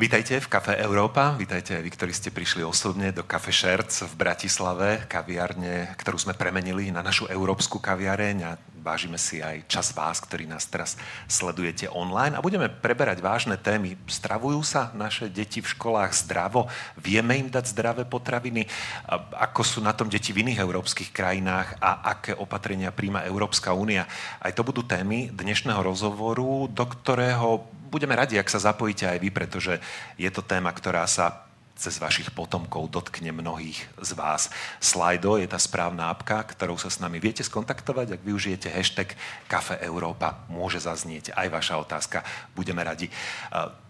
Vítajte v Kafe Európa, vítajte aj vy, ktorí ste prišli osobne do Kafe Šerc v Bratislave, kaviarne, ktorú sme premenili na našu európsku kaviareň a vážime si aj čas vás, ktorí nás teraz sledujete online a budeme preberať vážne témy. Stravujú sa naše deti v školách zdravo? Vieme im dať zdravé potraviny? Ako sú na tom deti v iných európskych krajinách a aké opatrenia príjma Európska únia? Aj to budú témy dnešného rozhovoru, do ktorého budeme radi, ak sa zapojíte aj vy, pretože je to téma, ktorá sa cez vašich potomkov dotkne mnohých z vás. Slido je tá správna apka, ktorou sa s nami viete skontaktovať. Ak využijete hashtag Kafe Európa, môže zaznieť aj vaša otázka. Budeme radi.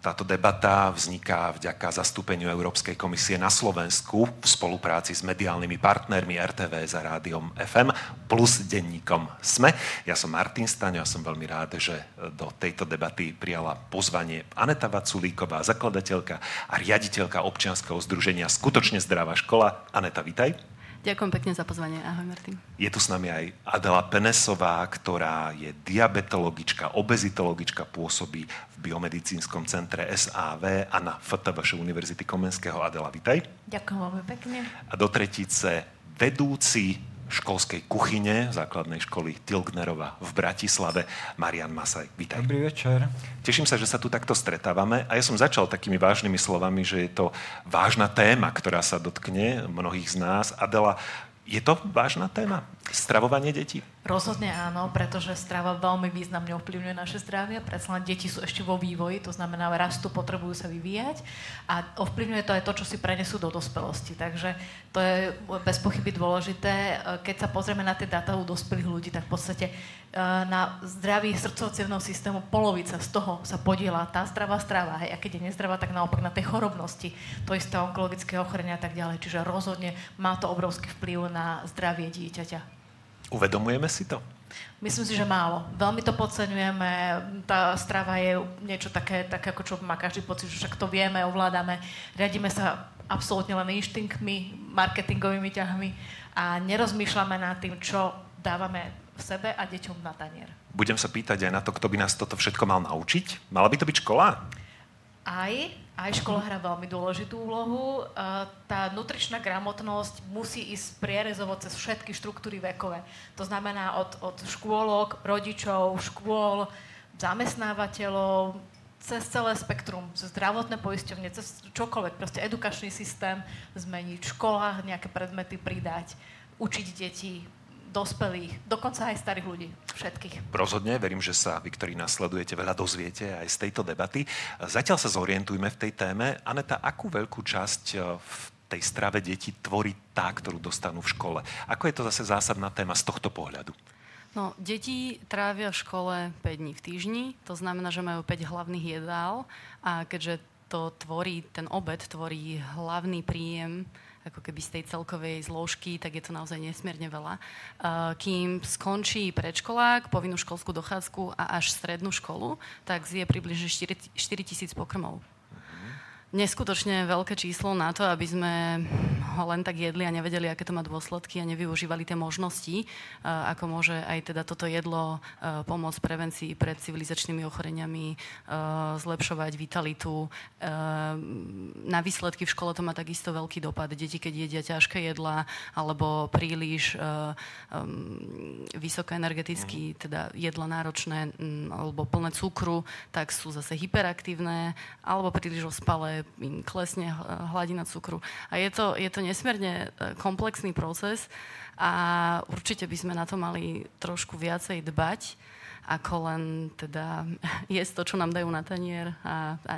Táto debata vzniká vďaka zastúpeniu Európskej komisie na Slovensku v spolupráci s mediálnymi partnermi RTV za rádiom FM plus denníkom SME. Ja som Martin Staňo a som veľmi rád, že do tejto debaty prijala pozvanie Aneta Vaculíková, zakladateľka a riaditeľka občianského združenia Skutočne zdravá škola. Aneta, vítaj. Ďakujem pekne za pozvanie. Ahoj, Martin. Je tu s nami aj Adela Penesová, ktorá je diabetologička, obezitologička, pôsobí v biomedicínskom centre SAV a na FTVŠ Univerzity Komenského. Adela, vítaj. Ďakujem veľmi pekne. A do tretice vedúci školskej kuchyne základnej školy Tilgnerova v Bratislave. Marian Masaj, vítaj. Dobrý večer. Teším sa, že sa tu takto stretávame a ja som začal takými vážnymi slovami, že je to vážna téma, ktorá sa dotkne mnohých z nás. Adela, je to vážna téma? Stravovanie detí? Rozhodne áno, pretože strava veľmi významne ovplyvňuje naše zdravie. Predsa len deti sú ešte vo vývoji, to znamená, rastu, potrebujú sa vyvíjať a ovplyvňuje to aj to, čo si prenesú do dospelosti. Takže to je bez pochyby dôležité. Keď sa pozrieme na tie dáta u dospelých ľudí, tak v podstate e, na zdraví srdcovo systému polovica z toho sa podiela tá zdravá strava. A keď je nezdravá, tak naopak na tej chorobnosti, to isté onkologické ochorenia a tak ďalej. Čiže rozhodne má to obrovský vplyv na zdravie dieťaťa. Uvedomujeme si to? Myslím si, že málo. Veľmi to podceňujeme. Tá strava je niečo také, také ako čo má každý pocit, že však to vieme, ovládame. Riadíme sa absolútne len inštinktmi, marketingovými ťahmi a nerozmýšľame nad tým, čo dávame v sebe a deťom na tanier. Budem sa pýtať aj na to, kto by nás toto všetko mal naučiť. Mala by to byť škola? Aj, aj škola hrá veľmi dôležitú úlohu. Tá nutričná gramotnosť musí ísť prierezovo cez všetky štruktúry vekové. To znamená od, od škôlok, rodičov, škôl, zamestnávateľov, cez celé spektrum, cez zdravotné poisťovne, cez čokoľvek, proste edukačný systém zmeniť, v školách nejaké predmety pridať, učiť deti, dospelých, dokonca aj starých ľudí, všetkých. Rozhodne, verím, že sa vy, ktorí nás sledujete, veľa dozviete aj z tejto debaty. Zatiaľ sa zorientujme v tej téme. Aneta, akú veľkú časť e, v tej strave detí tvorí tá, ktorú dostanú v škole? Ako je to zase zásadná téma z tohto pohľadu? No, deti trávia v škole 5 dní v týždni, to znamená, že majú 5 hlavných jedál a keďže to tvorí, ten obed tvorí hlavný príjem ako keby z tej celkovej zložky, tak je to naozaj nesmierne veľa. Kým skončí predškolák, povinnú školskú dochádzku a až strednú školu, tak zje približne 4 tisíc pokrmov neskutočne veľké číslo na to, aby sme ho len tak jedli a nevedeli, aké to má dôsledky a nevyužívali tie možnosti, ako môže aj teda toto jedlo pomôcť prevencii pred civilizačnými ochoreniami, zlepšovať vitalitu. Na výsledky v škole to má takisto veľký dopad. Deti, keď jedia ťažké jedlá alebo príliš vysokoenergeticky, teda jedla náročné alebo plné cukru, tak sú zase hyperaktívne alebo príliš ospalé im klesne hladina cukru. A je to, je to nesmierne e, komplexný proces a určite by sme na to mali trošku viacej dbať ako len teda jesť to, čo nám dajú na tanier a, a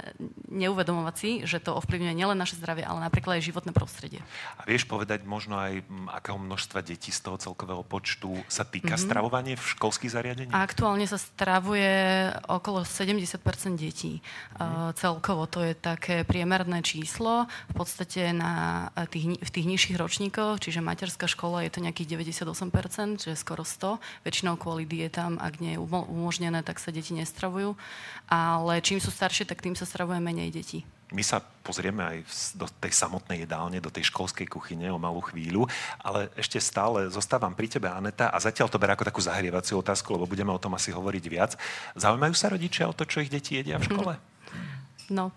neuvedomovať si, že to ovplyvňuje nielen naše zdravie, ale napríklad aj životné prostredie. A vieš povedať možno aj, akého množstva detí z toho celkového počtu sa týka mm-hmm. stravovanie v školských zariadeniach? Aktuálne sa stravuje okolo 70% detí. Mm-hmm. Uh, celkovo to je také priemerné číslo. V podstate na tých, v tých nižších ročníkoch, čiže materská škola je to nejakých 98%, čiže skoro 100. Väčšinou kvôli dietám, ak nie je umožnené, tak sa deti nestravujú. Ale čím sú staršie, tak tým sa stravuje menej detí. My sa pozrieme aj do tej samotnej jedálne, do tej školskej kuchyne o malú chvíľu, ale ešte stále zostávam pri tebe, Aneta, a zatiaľ to ber ako takú zahrievaciu otázku, lebo budeme o tom asi hovoriť viac. Zaujímajú sa rodičia o to, čo ich deti jedia v škole? No,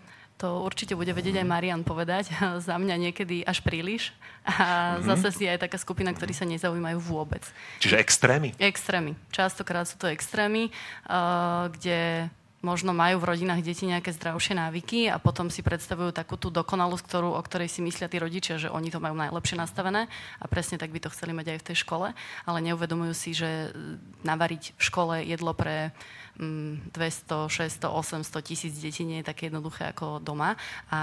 To určite bude vedieť aj Marian povedať. Za mňa niekedy až príliš. A mm-hmm. zase si aj taká skupina, ktorí sa nezaujímajú vôbec. Čiže extrémy? Extrémy. Častokrát sú to extrémy, uh, kde možno majú v rodinách deti nejaké zdravšie návyky a potom si predstavujú takú tú dokonalosť, ktorú, o ktorej si myslia tí rodičia, že oni to majú najlepšie nastavené a presne tak by to chceli mať aj v tej škole, ale neuvedomujú si, že navariť v škole jedlo pre 200, 600, 800 tisíc detí nie je také jednoduché ako doma. A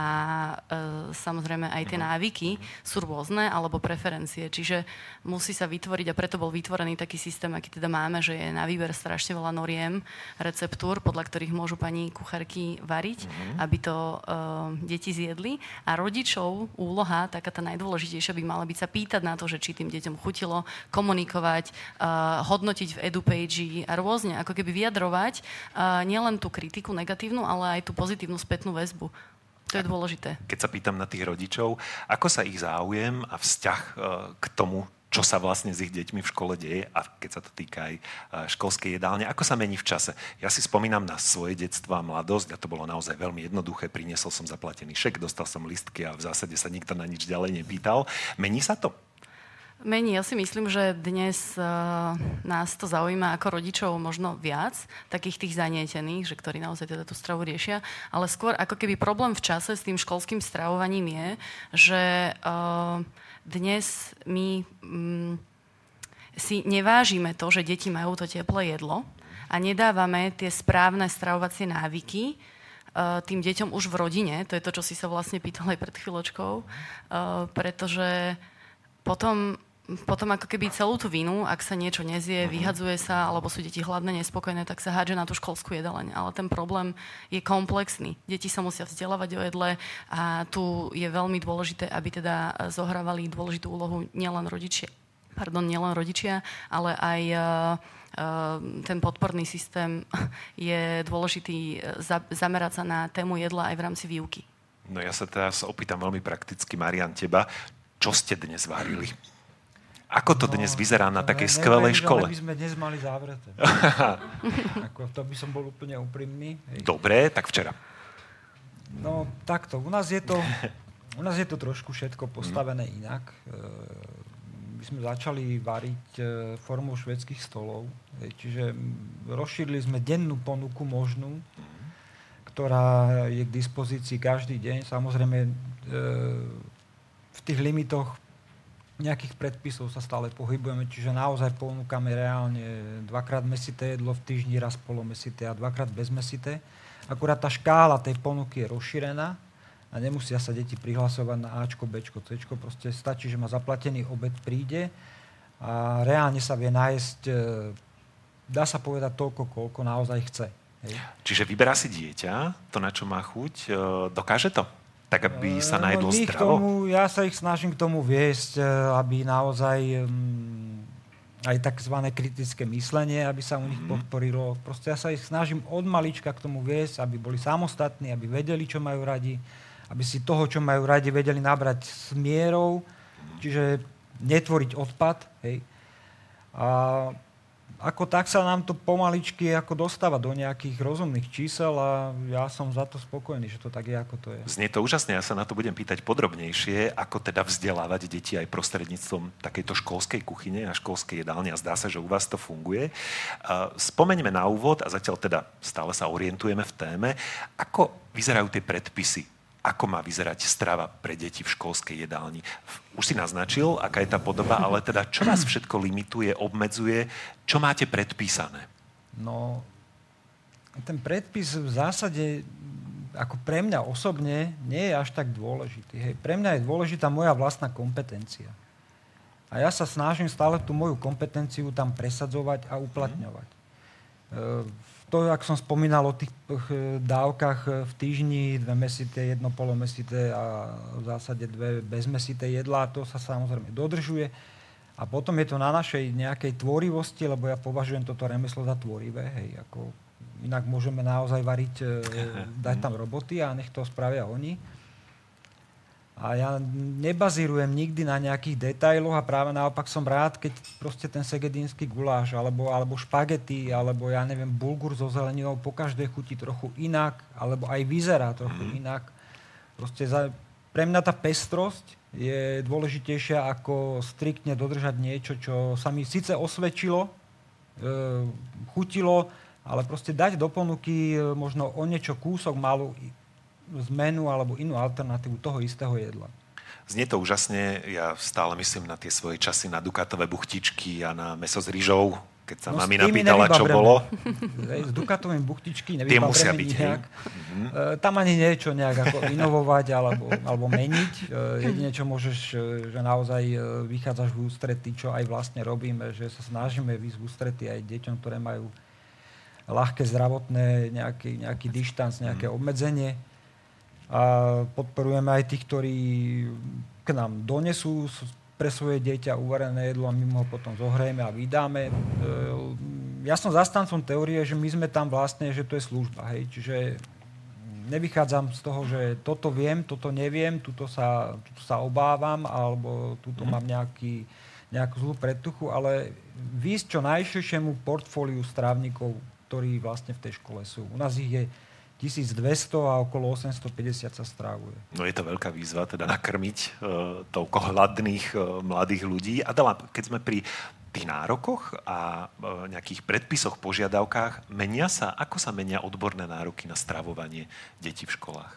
e, samozrejme aj tie mhm. návyky sú rôzne alebo preferencie. Čiže musí sa vytvoriť, a preto bol vytvorený taký systém, aký teda máme, že je na výber strašne veľa noriem, receptúr, podľa ktorých môžu pani kuchárky variť, mm-hmm. aby to e, deti zjedli. A rodičov úloha, taká tá najdôležitejšia, by mala byť sa pýtať na to, že či tým deťom chutilo, komunikovať, e, hodnotiť v edupage a rôzne, ako keby vyjadrovať uh, nielen tú kritiku negatívnu, ale aj tú pozitívnu spätnú väzbu. To je dôležité. Keď sa pýtam na tých rodičov, ako sa ich záujem a vzťah uh, k tomu, čo sa vlastne s ich deťmi v škole deje a keď sa to týka aj školskej jedálne, ako sa mení v čase. Ja si spomínam na svoje detstvo a mladosť a to bolo naozaj veľmi jednoduché. Priniesol som zaplatený šek, dostal som listky a v zásade sa nikto na nič ďalej nepýtal. Mení sa to? Mení. Ja si myslím, že dnes uh, nás to zaujíma ako rodičov možno viac, takých tých zanietených, že ktorí naozaj teda tú stravu riešia, ale skôr ako keby problém v čase s tým školským stravovaním je, že uh, dnes my um, si nevážime to, že deti majú to teplé jedlo a nedávame tie správne stravovacie návyky, uh, tým deťom už v rodine, to je to, čo si sa vlastne pýtal aj pred chvíľočkou, pretože potom potom ako keby celú tú vinu, ak sa niečo nezie, mhm. vyhadzuje sa, alebo sú deti hladné, nespokojné, tak sa hádže na tú školskú jedaleň. Ale ten problém je komplexný. Deti sa musia vzdelávať o jedle a tu je veľmi dôležité, aby teda zohrávali dôležitú úlohu nielen rodičia, pardon, nielen rodičia, ale aj uh, ten podporný systém je dôležitý za, zamerať sa na tému jedla aj v rámci výuky. No ja sa teraz opýtam veľmi prakticky, Marian, teba. Čo ste dnes varili? Ako to no, dnes vyzerá na takej ne, skvelej neviem, škole? by sme dnes mali zavreté. Ako, to by som bol úplne úprimný. Hej. Dobre, tak včera. No takto, u nás je to, u nás je to trošku všetko postavené mm. inak. E, my sme začali variť e, formou švedských stolov, čiže rozšírili sme dennú ponuku možnú, mm. ktorá je k dispozícii každý deň. Samozrejme, e, v tých limitoch nejakých predpisov sa stále pohybujeme, čiže naozaj ponúkame reálne dvakrát mesité jedlo v týždni, raz polomesité a dvakrát bezmesité. Akurát tá škála tej ponuky je rozšírená a nemusia sa deti prihlasovať na Ačko, Bčko, Cčko. Proste stačí, že má zaplatený obed, príde a reálne sa vie nájsť, e, dá sa povedať toľko, koľko naozaj chce. Hej. Čiže vyberá si dieťa to, na čo má chuť. E, dokáže to? Tak aby sa no, najedlo no, zdravo? Tomu, ja sa ich snažím k tomu viesť, e, aby naozaj um, aj tzv. kritické myslenie, aby sa u nich mm. podporilo. Proste ja sa ich snažím od malička k tomu viesť, aby boli samostatní, aby vedeli, čo majú radi, aby si toho, čo majú radi, vedeli nabrať s mierou, čiže netvoriť odpad. Hej. A ako tak sa nám to pomaličky ako dostáva do nejakých rozumných čísel a ja som za to spokojný, že to tak je, ako to je. Znie to úžasne, ja sa na to budem pýtať podrobnejšie, ako teda vzdelávať deti aj prostredníctvom takejto školskej kuchyne a školskej jedálne a zdá sa, že u vás to funguje. Spomeňme na úvod a zatiaľ teda stále sa orientujeme v téme, ako vyzerajú tie predpisy ako má vyzerať strava pre deti v školskej jedálni. Už si naznačil, aká je tá podoba, ale teda čo vás všetko limituje, obmedzuje, čo máte predpísané? No, ten predpis v zásade ako pre mňa osobne nie je až tak dôležitý. Hej. Pre mňa je dôležitá moja vlastná kompetencia. A ja sa snažím stále tú moju kompetenciu tam presadzovať a uplatňovať. Mm. E, to, ako som spomínal o tých eh, dávkach eh, v týždni, dve mesité, jedno polomesité a v zásade dve bezmesité jedlá, to sa samozrejme dodržuje. A potom je to na našej nejakej tvorivosti, lebo ja považujem toto remeslo za tvorivé. Hej, ako inak môžeme naozaj variť, eh, dať tam roboty a nech to spravia oni. A ja nebazírujem nikdy na nejakých detailoch a práve naopak som rád, keď proste ten segedínsky guláš, alebo, alebo špagety, alebo ja neviem, bulgur so zeleninou po každej chuti trochu inak, alebo aj vyzerá trochu mm. inak. Proste za, pre mňa tá pestrosť je dôležitejšia ako striktne dodržať niečo, čo sa mi síce osvedčilo, e, chutilo, ale proste dať do ponuky e, možno o niečo kúsok malú zmenu alebo inú alternatívu toho istého jedla. Znie to úžasne. Ja stále myslím na tie svoje časy na dukatové buchtičky a na meso s rýžou, keď sa no, mamina pýtala, čo bolo. S dukatovými buchtičky Tie musia byť, nejak. Mm-hmm. Tam ani niečo nejak ako inovovať alebo, alebo meniť. E, jedine, čo môžeš, e, že naozaj vychádzaš v ústrety, čo aj vlastne robíme, že sa snažíme výsť v ústrety aj deťom, ktoré majú ľahké zdravotné, nejaký, nejaký dištanc, nejaké obmedzenie a podporujeme aj tých, ktorí k nám donesú pre svoje dieťa uvarené jedlo a my mu ho potom zohrejeme a vydáme. E, ja som zastancom teórie, že my sme tam vlastne, že to je služba. Hej? Čiže nevychádzam z toho, že toto viem, toto neviem, tuto sa, tuto sa obávam alebo tuto mm. mám nejaký, nejakú zlú predtuchu, ale výsť čo najširšiemu portfóliu strávnikov, ktorí vlastne v tej škole sú. U nás ich je 1200 a okolo 850 sa strávuje. No je to veľká výzva, teda nakrmiť uh, toľko hladných uh, mladých ľudí. Adela, keď sme pri tých nárokoch a uh, nejakých predpisoch, požiadavkách, menia sa, ako sa menia odborné nároky na stravovanie detí v školách?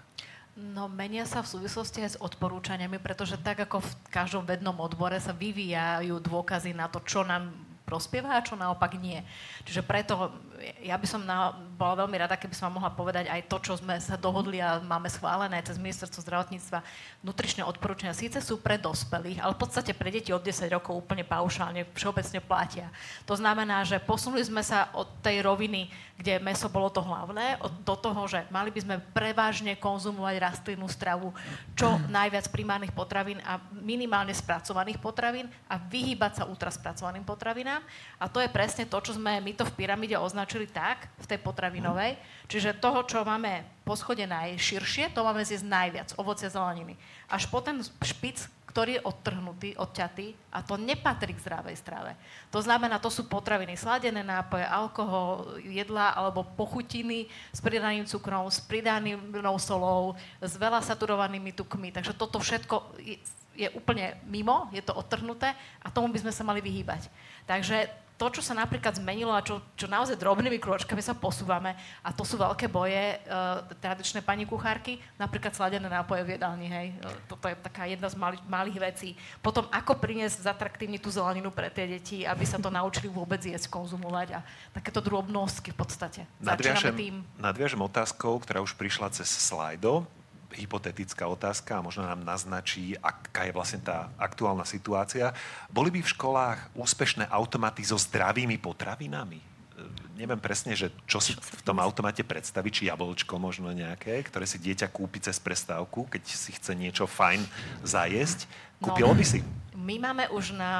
No, menia sa v súvislosti aj s odporúčaniami, pretože tak ako v každom vednom odbore sa vyvíjajú dôkazy na to, čo nám prospieva a čo naopak nie. Čiže preto ja by som na, bola veľmi rada, keby som vám mohla povedať aj to, čo sme sa dohodli a máme schválené cez ministerstvo zdravotníctva. Nutričné odporúčania síce sú pre dospelých, ale v podstate pre deti od 10 rokov úplne paušálne všeobecne platia. To znamená, že posunuli sme sa od tej roviny, kde meso bolo to hlavné, do toho, že mali by sme prevažne konzumovať rastlinnú stravu, čo najviac primárnych potravín a minimálne spracovaných potravín a vyhýbať sa ultraspracovaným potravinám. A to je presne to, čo sme my to v pyramíde označili tak, v tej potravinovej. Čiže toho, čo máme po schode najširšie, to máme zjesť najviac, ovoce, zeleniny. Až po ten špic, ktorý je odtrhnutý, odťatý a to nepatrí k zdravej strave. To znamená, to sú potraviny, sladené nápoje, alkohol, jedla alebo pochutiny s pridaným cukrom, s pridanou solou, s veľa saturovanými tukmi. Takže toto všetko je, je úplne mimo, je to odtrhnuté a tomu by sme sa mali vyhýbať. Takže to, čo sa napríklad zmenilo a čo, čo naozaj drobnými krôčkami sa posúvame, a to sú veľké boje uh, tradičné pani kuchárky, napríklad sladené nápoje v jedálni, hej. Uh, toto je taká jedna z malých, malých vecí. Potom, ako priniesť zatraktívniť tú zeleninu pre tie deti, aby sa to naučili vôbec jesť, konzumovať a takéto drobnostky v podstate. Nadviažem, tým. nadviažem otázkou, ktorá už prišla cez slajdo hypotetická otázka a možno nám naznačí, aká je vlastne tá aktuálna situácia. Boli by v školách úspešné automaty so zdravými potravinami? Neviem presne, že čo si v tom automate predstaviť, či jablčko možno nejaké, ktoré si dieťa kúpi cez prestávku, keď si chce niečo fajn zajesť. Kúpilo no. by si? My máme už na,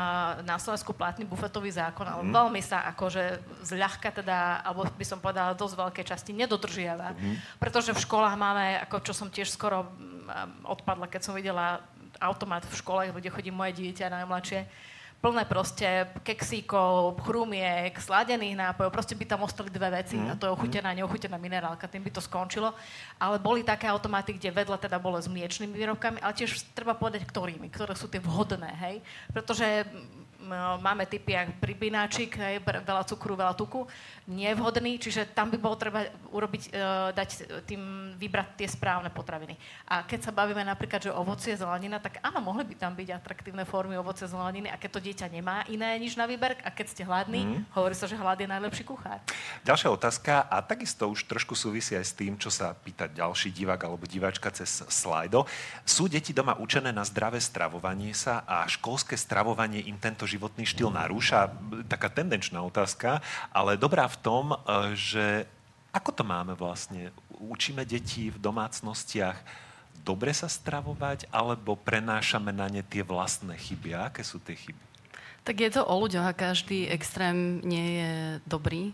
na Slovensku platný bufetový zákon, ale mm. veľmi sa akože zľahka teda, alebo by som povedala dosť veľkej časti nedodržiava. Mm. Pretože v školách máme, ako čo som tiež skoro mm, odpadla, keď som videla automat v škole, kde chodí moje dieťa najmladšie, plné proste keksíkov, chrumiek, sladených nápojov, proste by tam ostali dve veci mm. a to je ochutená, neochutená minerálka, tým by to skončilo. Ale boli také automaty, kde vedľa teda bolo s mliečnými výrobkami, ale tiež treba povedať ktorými, ktoré sú tie vhodné, hej. Pretože máme typy jak pribináčik, hej, veľa cukru, veľa tuku, nevhodný, čiže tam by bolo treba urobiť, uh, dať tým, vybrať tie správne potraviny. A keď sa bavíme napríklad, že ovocie, zelenina, tak áno, mohli by tam byť atraktívne formy ovocie, zeleniny a keď to dieťa nemá iné niž na výber a keď ste hladní, mm. hovorí sa, že hlad je najlepší kuchár. Ďalšia otázka a takisto už trošku súvisí aj s tým, čo sa pýta ďalší divák alebo diváčka cez slajdo. Sú deti doma učené na zdravé stravovanie sa a školské stravovanie im tento životný štýl narúša? Taká tendenčná otázka, ale dobrá v tom, eh, že ako to máme vlastne? Učíme deti v domácnostiach dobre sa stravovať, alebo prenášame na ne tie vlastné chyby? A aké sú tie chyby? Tak je to o ľuďoch a každý extrém nie je dobrý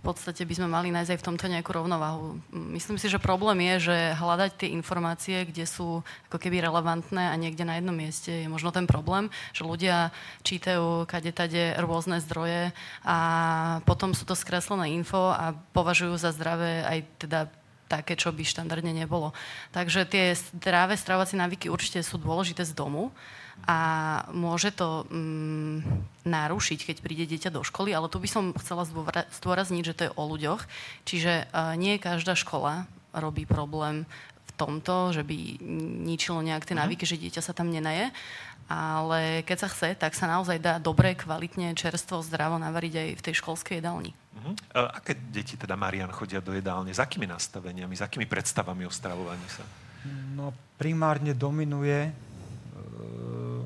v podstate by sme mali nájsť aj v tomto nejakú rovnováhu. Myslím si, že problém je, že hľadať tie informácie, kde sú ako keby relevantné a niekde na jednom mieste je možno ten problém, že ľudia čítajú kade tade rôzne zdroje a potom sú to skreslené info a považujú za zdravé aj teda také, čo by štandardne nebolo. Takže tie zdravé stravovacie návyky určite sú dôležité z domu a môže to mm, narušiť, keď príde dieťa do školy, ale tu by som chcela zdôrazniť, že to je o ľuďoch. Čiže uh, nie každá škola robí problém v tomto, že by ničilo nejak tie mhm. návyky, že dieťa sa tam nenaje ale keď sa chce, tak sa naozaj dá dobre, kvalitne, čerstvo, zdravo navariť aj v tej školskej jedálni. Uh-huh. aké deti teda, Marian, chodia do jedálne? S akými nastaveniami, s akými predstavami o stravovaní sa? No, primárne dominuje, e,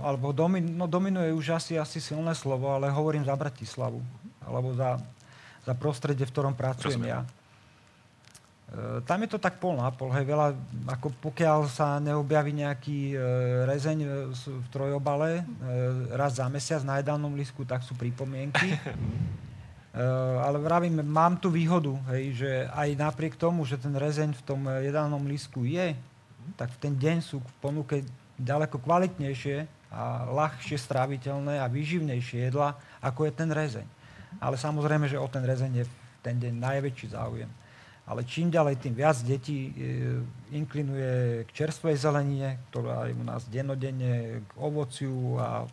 alebo domin, no, dominuje už asi, asi silné slovo, ale hovorím za Bratislavu, alebo za, za prostredie, v ktorom pracujem Rozumiem. ja. E, tam je to tak pol na pol, hej, veľa, ako pokiaľ sa neobjaví nejaký e, rezeň v, v trojobale e, raz za mesiac na jedálnom lístku, tak sú pripomienky. e, ale vravím, mám tu výhodu, hej, že aj napriek tomu, že ten rezeň v tom jedálnom lístku je, tak v ten deň sú v ponuke ďaleko kvalitnejšie a ľahšie stráviteľné a výživnejšie jedla, ako je ten rezeň. Ale samozrejme, že o ten rezeň je ten deň najväčší záujem ale čím ďalej, tým viac detí e, inklinuje k čerstvej zelenine, ktorá je u nás dennodenne, k ovociu a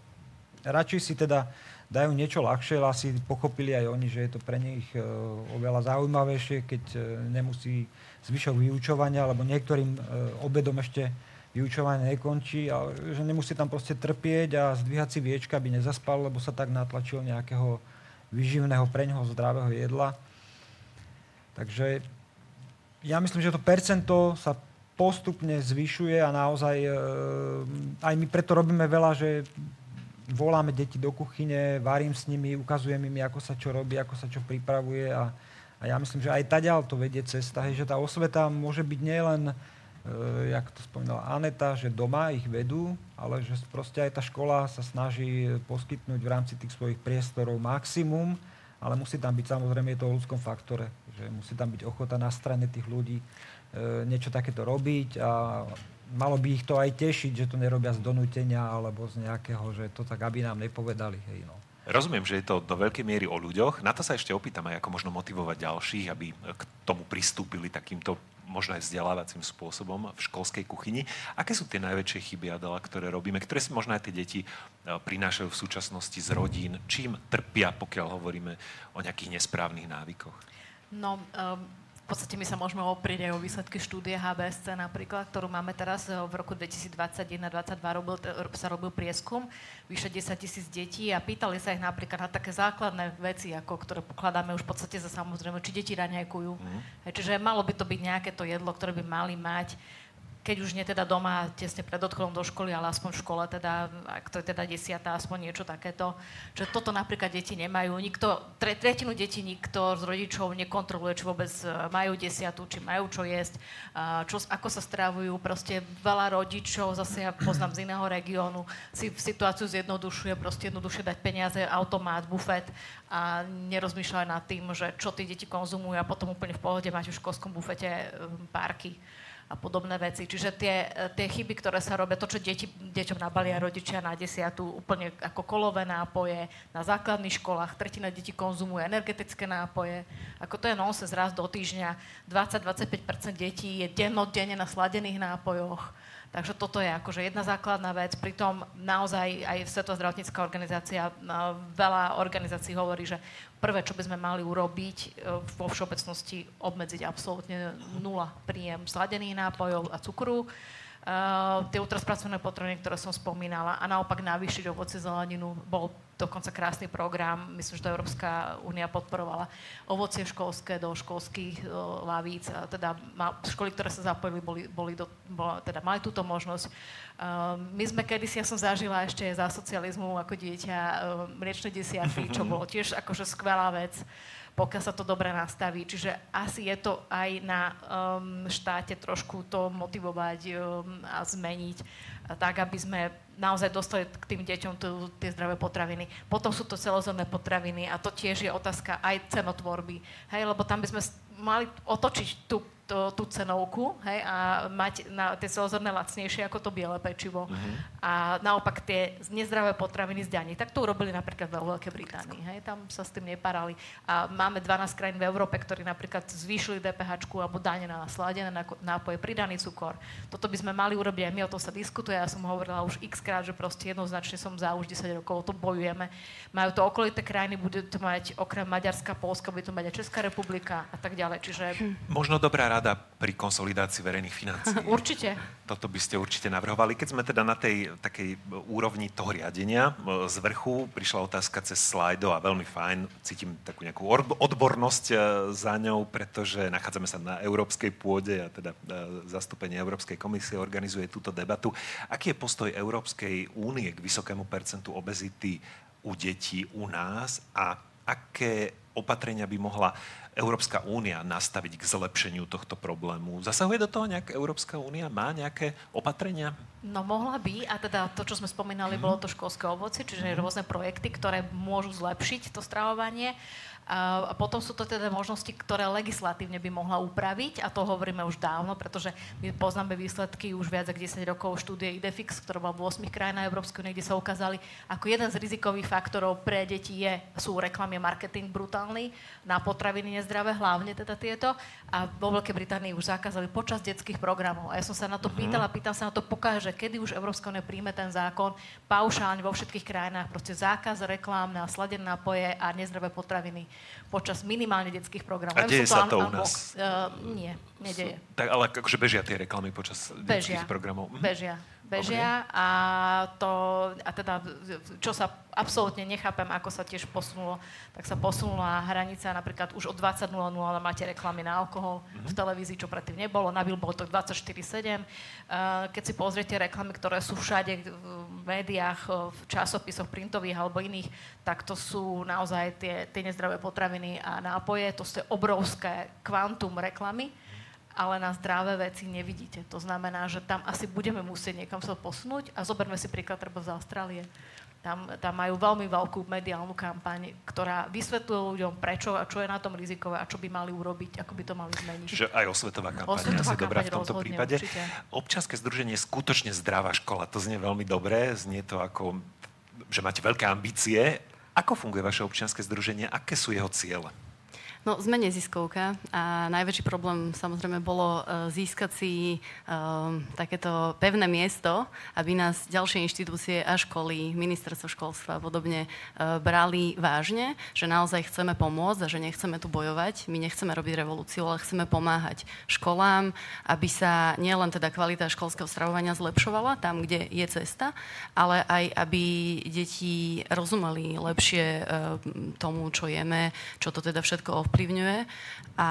radšej si teda dajú niečo ľahšie, asi pochopili aj oni, že je to pre nich e, oveľa zaujímavejšie, keď e, nemusí zvyšok vyučovania, alebo niektorým obedom ešte vyučovanie nekončí, ale že nemusí tam proste trpieť a zdvíhať si viečka, aby nezaspal, lebo sa tak natlačil nejakého vyživného preňho zdravého jedla. Takže ja myslím, že to percento sa postupne zvyšuje a naozaj e, aj my preto robíme veľa, že voláme deti do kuchyne, varím s nimi, ukazujem im, ako sa čo robí, ako sa čo pripravuje a, a ja myslím, že aj taďal to vedie cesta, hej, že tá osveta môže byť nielen, jak to spomínala Aneta, že doma ich vedú, ale že proste aj tá škola sa snaží poskytnúť v rámci tých svojich priestorov maximum, ale musí tam byť samozrejme to o ľudskom faktore že musí tam byť ochota na strane tých ľudí e, niečo takéto robiť a malo by ich to aj tešiť, že to nerobia z donútenia alebo z nejakého, že to tak, aby nám nepovedali. Hej, no. Rozumiem, že je to do veľkej miery o ľuďoch. Na to sa ešte opýtam aj, ako možno motivovať ďalších, aby k tomu pristúpili takýmto možno aj vzdelávacím spôsobom v školskej kuchyni. Aké sú tie najväčšie chyby, Adela, ktoré robíme, ktoré si možno aj tie deti e, prinášajú v súčasnosti z rodín? Čím trpia, pokiaľ hovoríme o nejakých nesprávnych návykoch? No, um, podstate my sa môžeme oprieť aj o výsledky štúdie HBSC napríklad, ktorú máme teraz v roku 2021-2022 robil, sa robil prieskum vyše 10 tisíc detí a pýtali sa ich napríklad na také základné veci, ako, ktoré pokladáme už v podstate za samozrejme, či deti raňajkujú. Mm. Čiže malo by to byť nejaké to jedlo, ktoré by mali mať keď už nie teda doma, tesne pred odchodom do školy, ale aspoň v škole, teda, ak to je teda desiatá, aspoň niečo takéto. Že toto napríklad deti nemajú. Nikto, tre, tretinu detí nikto z rodičov nekontroluje, či vôbec e, majú desiatu, či majú čo jesť, čo, ako sa stravujú. Proste veľa rodičov, zase ja poznám z iného regiónu, si situáciu zjednodušuje, proste jednoduše dať peniaze, automát, bufet a nerozmýšľajú nad tým, že čo tí deti konzumujú a potom úplne v pohode máte v školskom bufete párky a podobné veci. Čiže tie, tie chyby, ktoré sa robia, to, čo deti, deťom nabalia rodičia na desiatu, úplne ako kolové nápoje, na základných školách, tretina detí konzumuje energetické nápoje, ako to je nonsens raz do týždňa, 20-25% detí je dennodenne na sladených nápojoch, Takže toto je akože jedna základná vec. Pritom naozaj aj Svetová zdravotnícká organizácia, veľa organizácií hovorí, že prvé, čo by sme mali urobiť e, vo všeobecnosti, obmedziť absolútne nula príjem sladených nápojov a cukru uh, tie ultraspracované potraviny, ktoré som spomínala a naopak navýšiť ovoce zeleninu. Bol dokonca krásny program, myslím, že to Európska únia podporovala ovocie školské do školských uh, lavíc. Teda ma, školy, ktoré sa zapojili, boli, boli do, bol, teda mali túto možnosť. Uh, my sme kedysi, ja som zažila ešte za socializmu ako dieťa uh, mliečne desiatky, čo bolo tiež akože skvelá vec. Uh, pokiaľ sa to dobre nastaví. Čiže asi je to aj na um, štáte trošku to motivovať um, a zmeniť, tak aby sme naozaj dostali k tým deťom tu, tie zdravé potraviny. Potom sú to celozemné potraviny a to tiež je otázka aj cenotvorby. Hej, lebo tam by sme mali otočiť tú to, tú cenovku hej, a mať na tie celozorné lacnejšie ako to biele pečivo. Uh-huh. A naopak tie nezdravé potraviny z daní. Tak to urobili napríklad vo Veľkej Británii. Hej. Tam sa s tým neparali. A máme 12 krajín v Európe, ktorí napríklad zvýšili DPH alebo dane na sladené nápoje, pridaný cukor. Toto by sme mali urobiť aj my, o tom sa diskutuje. Ja som hovorila už x krát, že proste jednoznačne som za už 10 rokov, o tom bojujeme. Majú to okolité krajiny, bude to mať okrem Maďarska, Polska, bude to mať aj Česká republika a tak ďalej. Čiže... Možno dobrá rada pri konsolidácii verejných financií. určite. Toto by ste určite navrhovali. Keď sme teda na tej takej úrovni toho riadenia z vrchu, prišla otázka cez slajdo a veľmi fajn, cítim takú nejakú odbornosť e, za ňou, pretože nachádzame sa na európskej pôde a teda e, zastúpenie Európskej komisie organizuje túto debatu. Aký je postoj Európskej únie k vysokému percentu obezity u detí u nás a aké opatrenia by mohla Európska únia nastaviť k zlepšeniu tohto problému? Zasahuje do toho nejak Európska únia? Má nejaké opatrenia? No mohla by, a teda to, čo sme spomínali, mm. bolo to školské ovoci, čiže mm. rôzne projekty, ktoré môžu zlepšiť to stravovanie. A potom sú to teda možnosti, ktoré legislatívne by mohla upraviť a to hovoríme už dávno, pretože my poznáme výsledky už viac ako 10 rokov štúdie IDEFIX, ktorá bola v 8 krajinách Európskej únie, kde sa ukázali, ako jeden z rizikových faktorov pre deti je, sú reklamy marketing brutálny na potraviny nezdravé, hlavne teda tieto. A vo Veľkej Británii už zakázali počas detských programov. A ja som sa na to mhm. pýtala, pýtam sa na to, pokáže, kedy už Európska únia príjme ten zákon paušálne vo všetkých krajinách, proste zákaz reklám na sladené nápoje a nezdravé potraviny počas minimálne detských programov. A deje sa to u nás? Uh, nie, nedeje. Tak, ale akože bežia tie reklamy počas bežia, detských programov? Mhm. Bežia bežia okay. a to, a teda, čo sa absolútne nechápem, ako sa tiež posunulo, tak sa posunula hranica napríklad už od 20.00, ale máte reklamy na alkohol mm-hmm. v televízii, čo predtým nebolo, na bolo to 24.7. Keď si pozriete reklamy, ktoré sú všade v médiách, v časopisoch printových alebo iných, tak to sú naozaj tie, tie nezdravé potraviny a nápoje, to sú obrovské kvantum reklamy ale na zdravé veci nevidíte. To znamená, že tam asi budeme musieť niekam sa posunúť a zoberme si príklad treba z Austrálie. Tam, tam majú veľmi veľkú mediálnu kampaň, ktorá vysvetľuje ľuďom, prečo a čo je na tom rizikové a čo by mali urobiť, ako by to mali zmeniť. Čiže aj osvetová kampaň osvetová asi dobrá v tomto prípade. Určite. Občianske združenie je skutočne zdravá škola. To znie veľmi dobre, znie to ako, že máte veľké ambície. Ako funguje vaše občianske združenie? Aké sú jeho ciele? No, sme neziskovka a najväčší problém samozrejme bolo uh, získať si uh, takéto pevné miesto, aby nás ďalšie inštitúcie a školy, ministerstvo školstva a podobne uh, brali vážne, že naozaj chceme pomôcť a že nechceme tu bojovať. My nechceme robiť revolúciu, ale chceme pomáhať školám, aby sa nielen teda kvalita školského stravovania zlepšovala tam, kde je cesta, ale aj aby deti rozumeli lepšie uh, tomu, čo jeme, čo to teda všetko ovplyvňuje a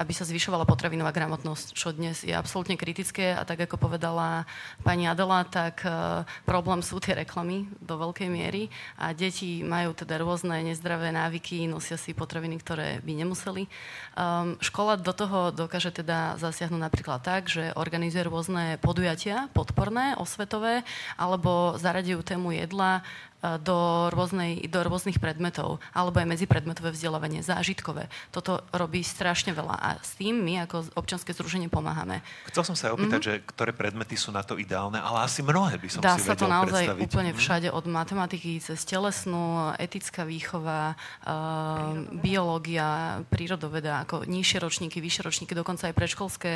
aby sa zvyšovala potravinová gramotnosť, čo dnes je absolútne kritické a tak ako povedala pani Adela, tak uh, problém sú tie reklamy do veľkej miery a deti majú teda rôzne nezdravé návyky, nosia si potraviny, ktoré by nemuseli. Um, škola do toho dokáže teda zasiahnuť napríklad tak, že organizuje rôzne podujatia podporné, osvetové, alebo zaradujú tému jedla E, do, rôznej, do rôznych predmetov, alebo aj medzipredmetové vzdelávanie, zážitkové. Toto robí strašne veľa a s tým my ako občanské združenie pomáhame. Chcel som sa aj opýtať, mm-hmm. že ktoré predmety sú na to ideálne, ale asi mnohé by som Dá si sa to naozaj predstaviť. úplne mhm. všade, od matematiky cez telesnú, etická výchova, uh, biológia, prírodoveda, ako nižšie ročníky, vyššie ročníky, dokonca aj predškolské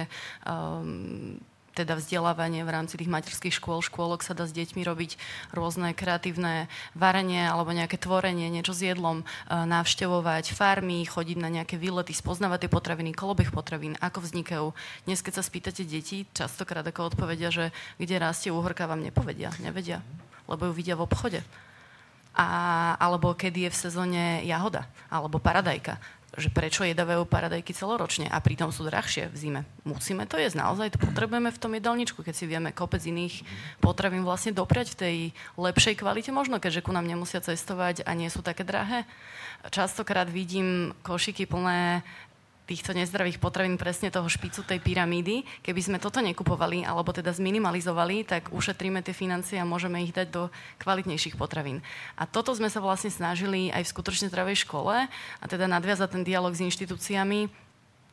um, teda vzdelávanie v rámci tých materských škôl, škôlok sa dá s deťmi robiť rôzne kreatívne varenie alebo nejaké tvorenie, niečo s jedlom, e, navštevovať farmy, chodiť na nejaké výlety, spoznávať tie potraviny, kolobeh potravín, ako vznikajú. Dnes, keď sa spýtate deti, častokrát ako odpovedia, že kde rastie úhorka, vám nepovedia, nevedia, lebo ju vidia v obchode. A, alebo kedy je v sezóne jahoda, alebo paradajka že prečo jedávajú paradajky celoročne a pritom sú drahšie v zime. Musíme to jesť, naozaj to potrebujeme v tom jedálničku, keď si vieme kopec iných potravín vlastne dopriať v tej lepšej kvalite možno, keďže ku nám nemusia cestovať a nie sú také drahé. Častokrát vidím košiky plné týchto nezdravých potravín presne toho špicu tej pyramídy. Keby sme toto nekupovali, alebo teda zminimalizovali, tak ušetríme tie financie a môžeme ich dať do kvalitnejších potravín. A toto sme sa vlastne snažili aj v skutočne zdravej škole, a teda nadviazať ten dialog s inštitúciami,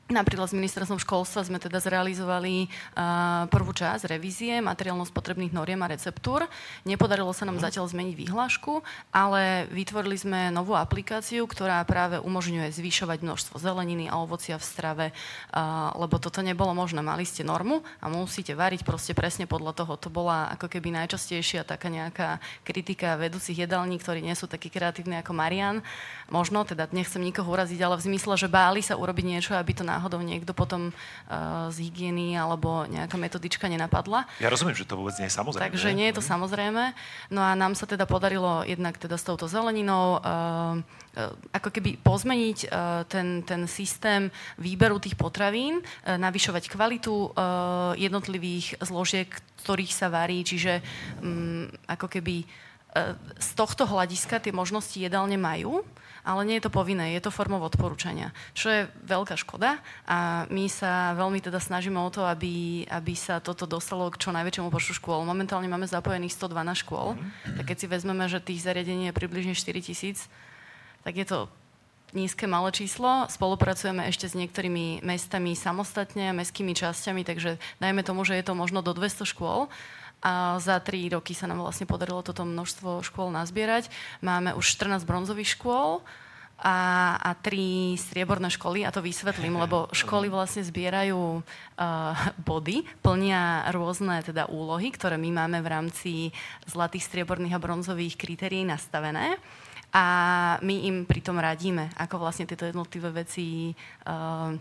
Napríklad s ministerstvom školstva sme teda zrealizovali uh, prvú časť revízie materiálno-spotrebných noriem a receptúr. Nepodarilo sa nám zatiaľ zmeniť výhlášku, ale vytvorili sme novú aplikáciu, ktorá práve umožňuje zvyšovať množstvo zeleniny a ovocia v strave, uh, lebo toto nebolo možné. Mali ste normu a musíte variť proste presne podľa toho. To bola ako keby najčastejšia taká nejaká kritika vedúcich jedální, ktorí nie sú takí kreatívni ako Marian. Možno, teda nechcem nikoho uraziť, ale v zmysle, že báli sa urobiť niečo, aby to náhodou niekto potom uh, z hygieny alebo nejaká metodička nenapadla. Ja rozumiem, že to vôbec nie je samozrejme. Takže nie je to samozrejme. No a nám sa teda podarilo jednak teda s touto zeleninou uh, ako keby pozmeniť ten, ten systém výberu tých potravín, navyšovať kvalitu jednotlivých zložiek, ktorých sa varí, čiže um, ako keby z tohto hľadiska tie možnosti jedálne majú, ale nie je to povinné, je to formou odporúčania, čo je veľká škoda a my sa veľmi teda snažíme o to, aby, aby sa toto dostalo k čo najväčšiemu počtu škôl. Momentálne máme zapojených 112 škôl, mm-hmm. tak keď si vezmeme, že tých zariadení je približne 4 tisíc, tak je to nízke malé číslo. Spolupracujeme ešte s niektorými mestami samostatne, mestskými časťami, takže dajme tomu, že je to možno do 200 škôl a za tri roky sa nám vlastne podarilo toto množstvo škôl nazbierať. Máme už 14 bronzových škôl a, a tri strieborné školy a to vysvetlím, lebo školy vlastne zbierajú uh, body, plnia rôzne teda úlohy, ktoré my máme v rámci zlatých, strieborných a bronzových kritérií nastavené a my im pritom radíme, ako vlastne tieto jednotlivé veci uh,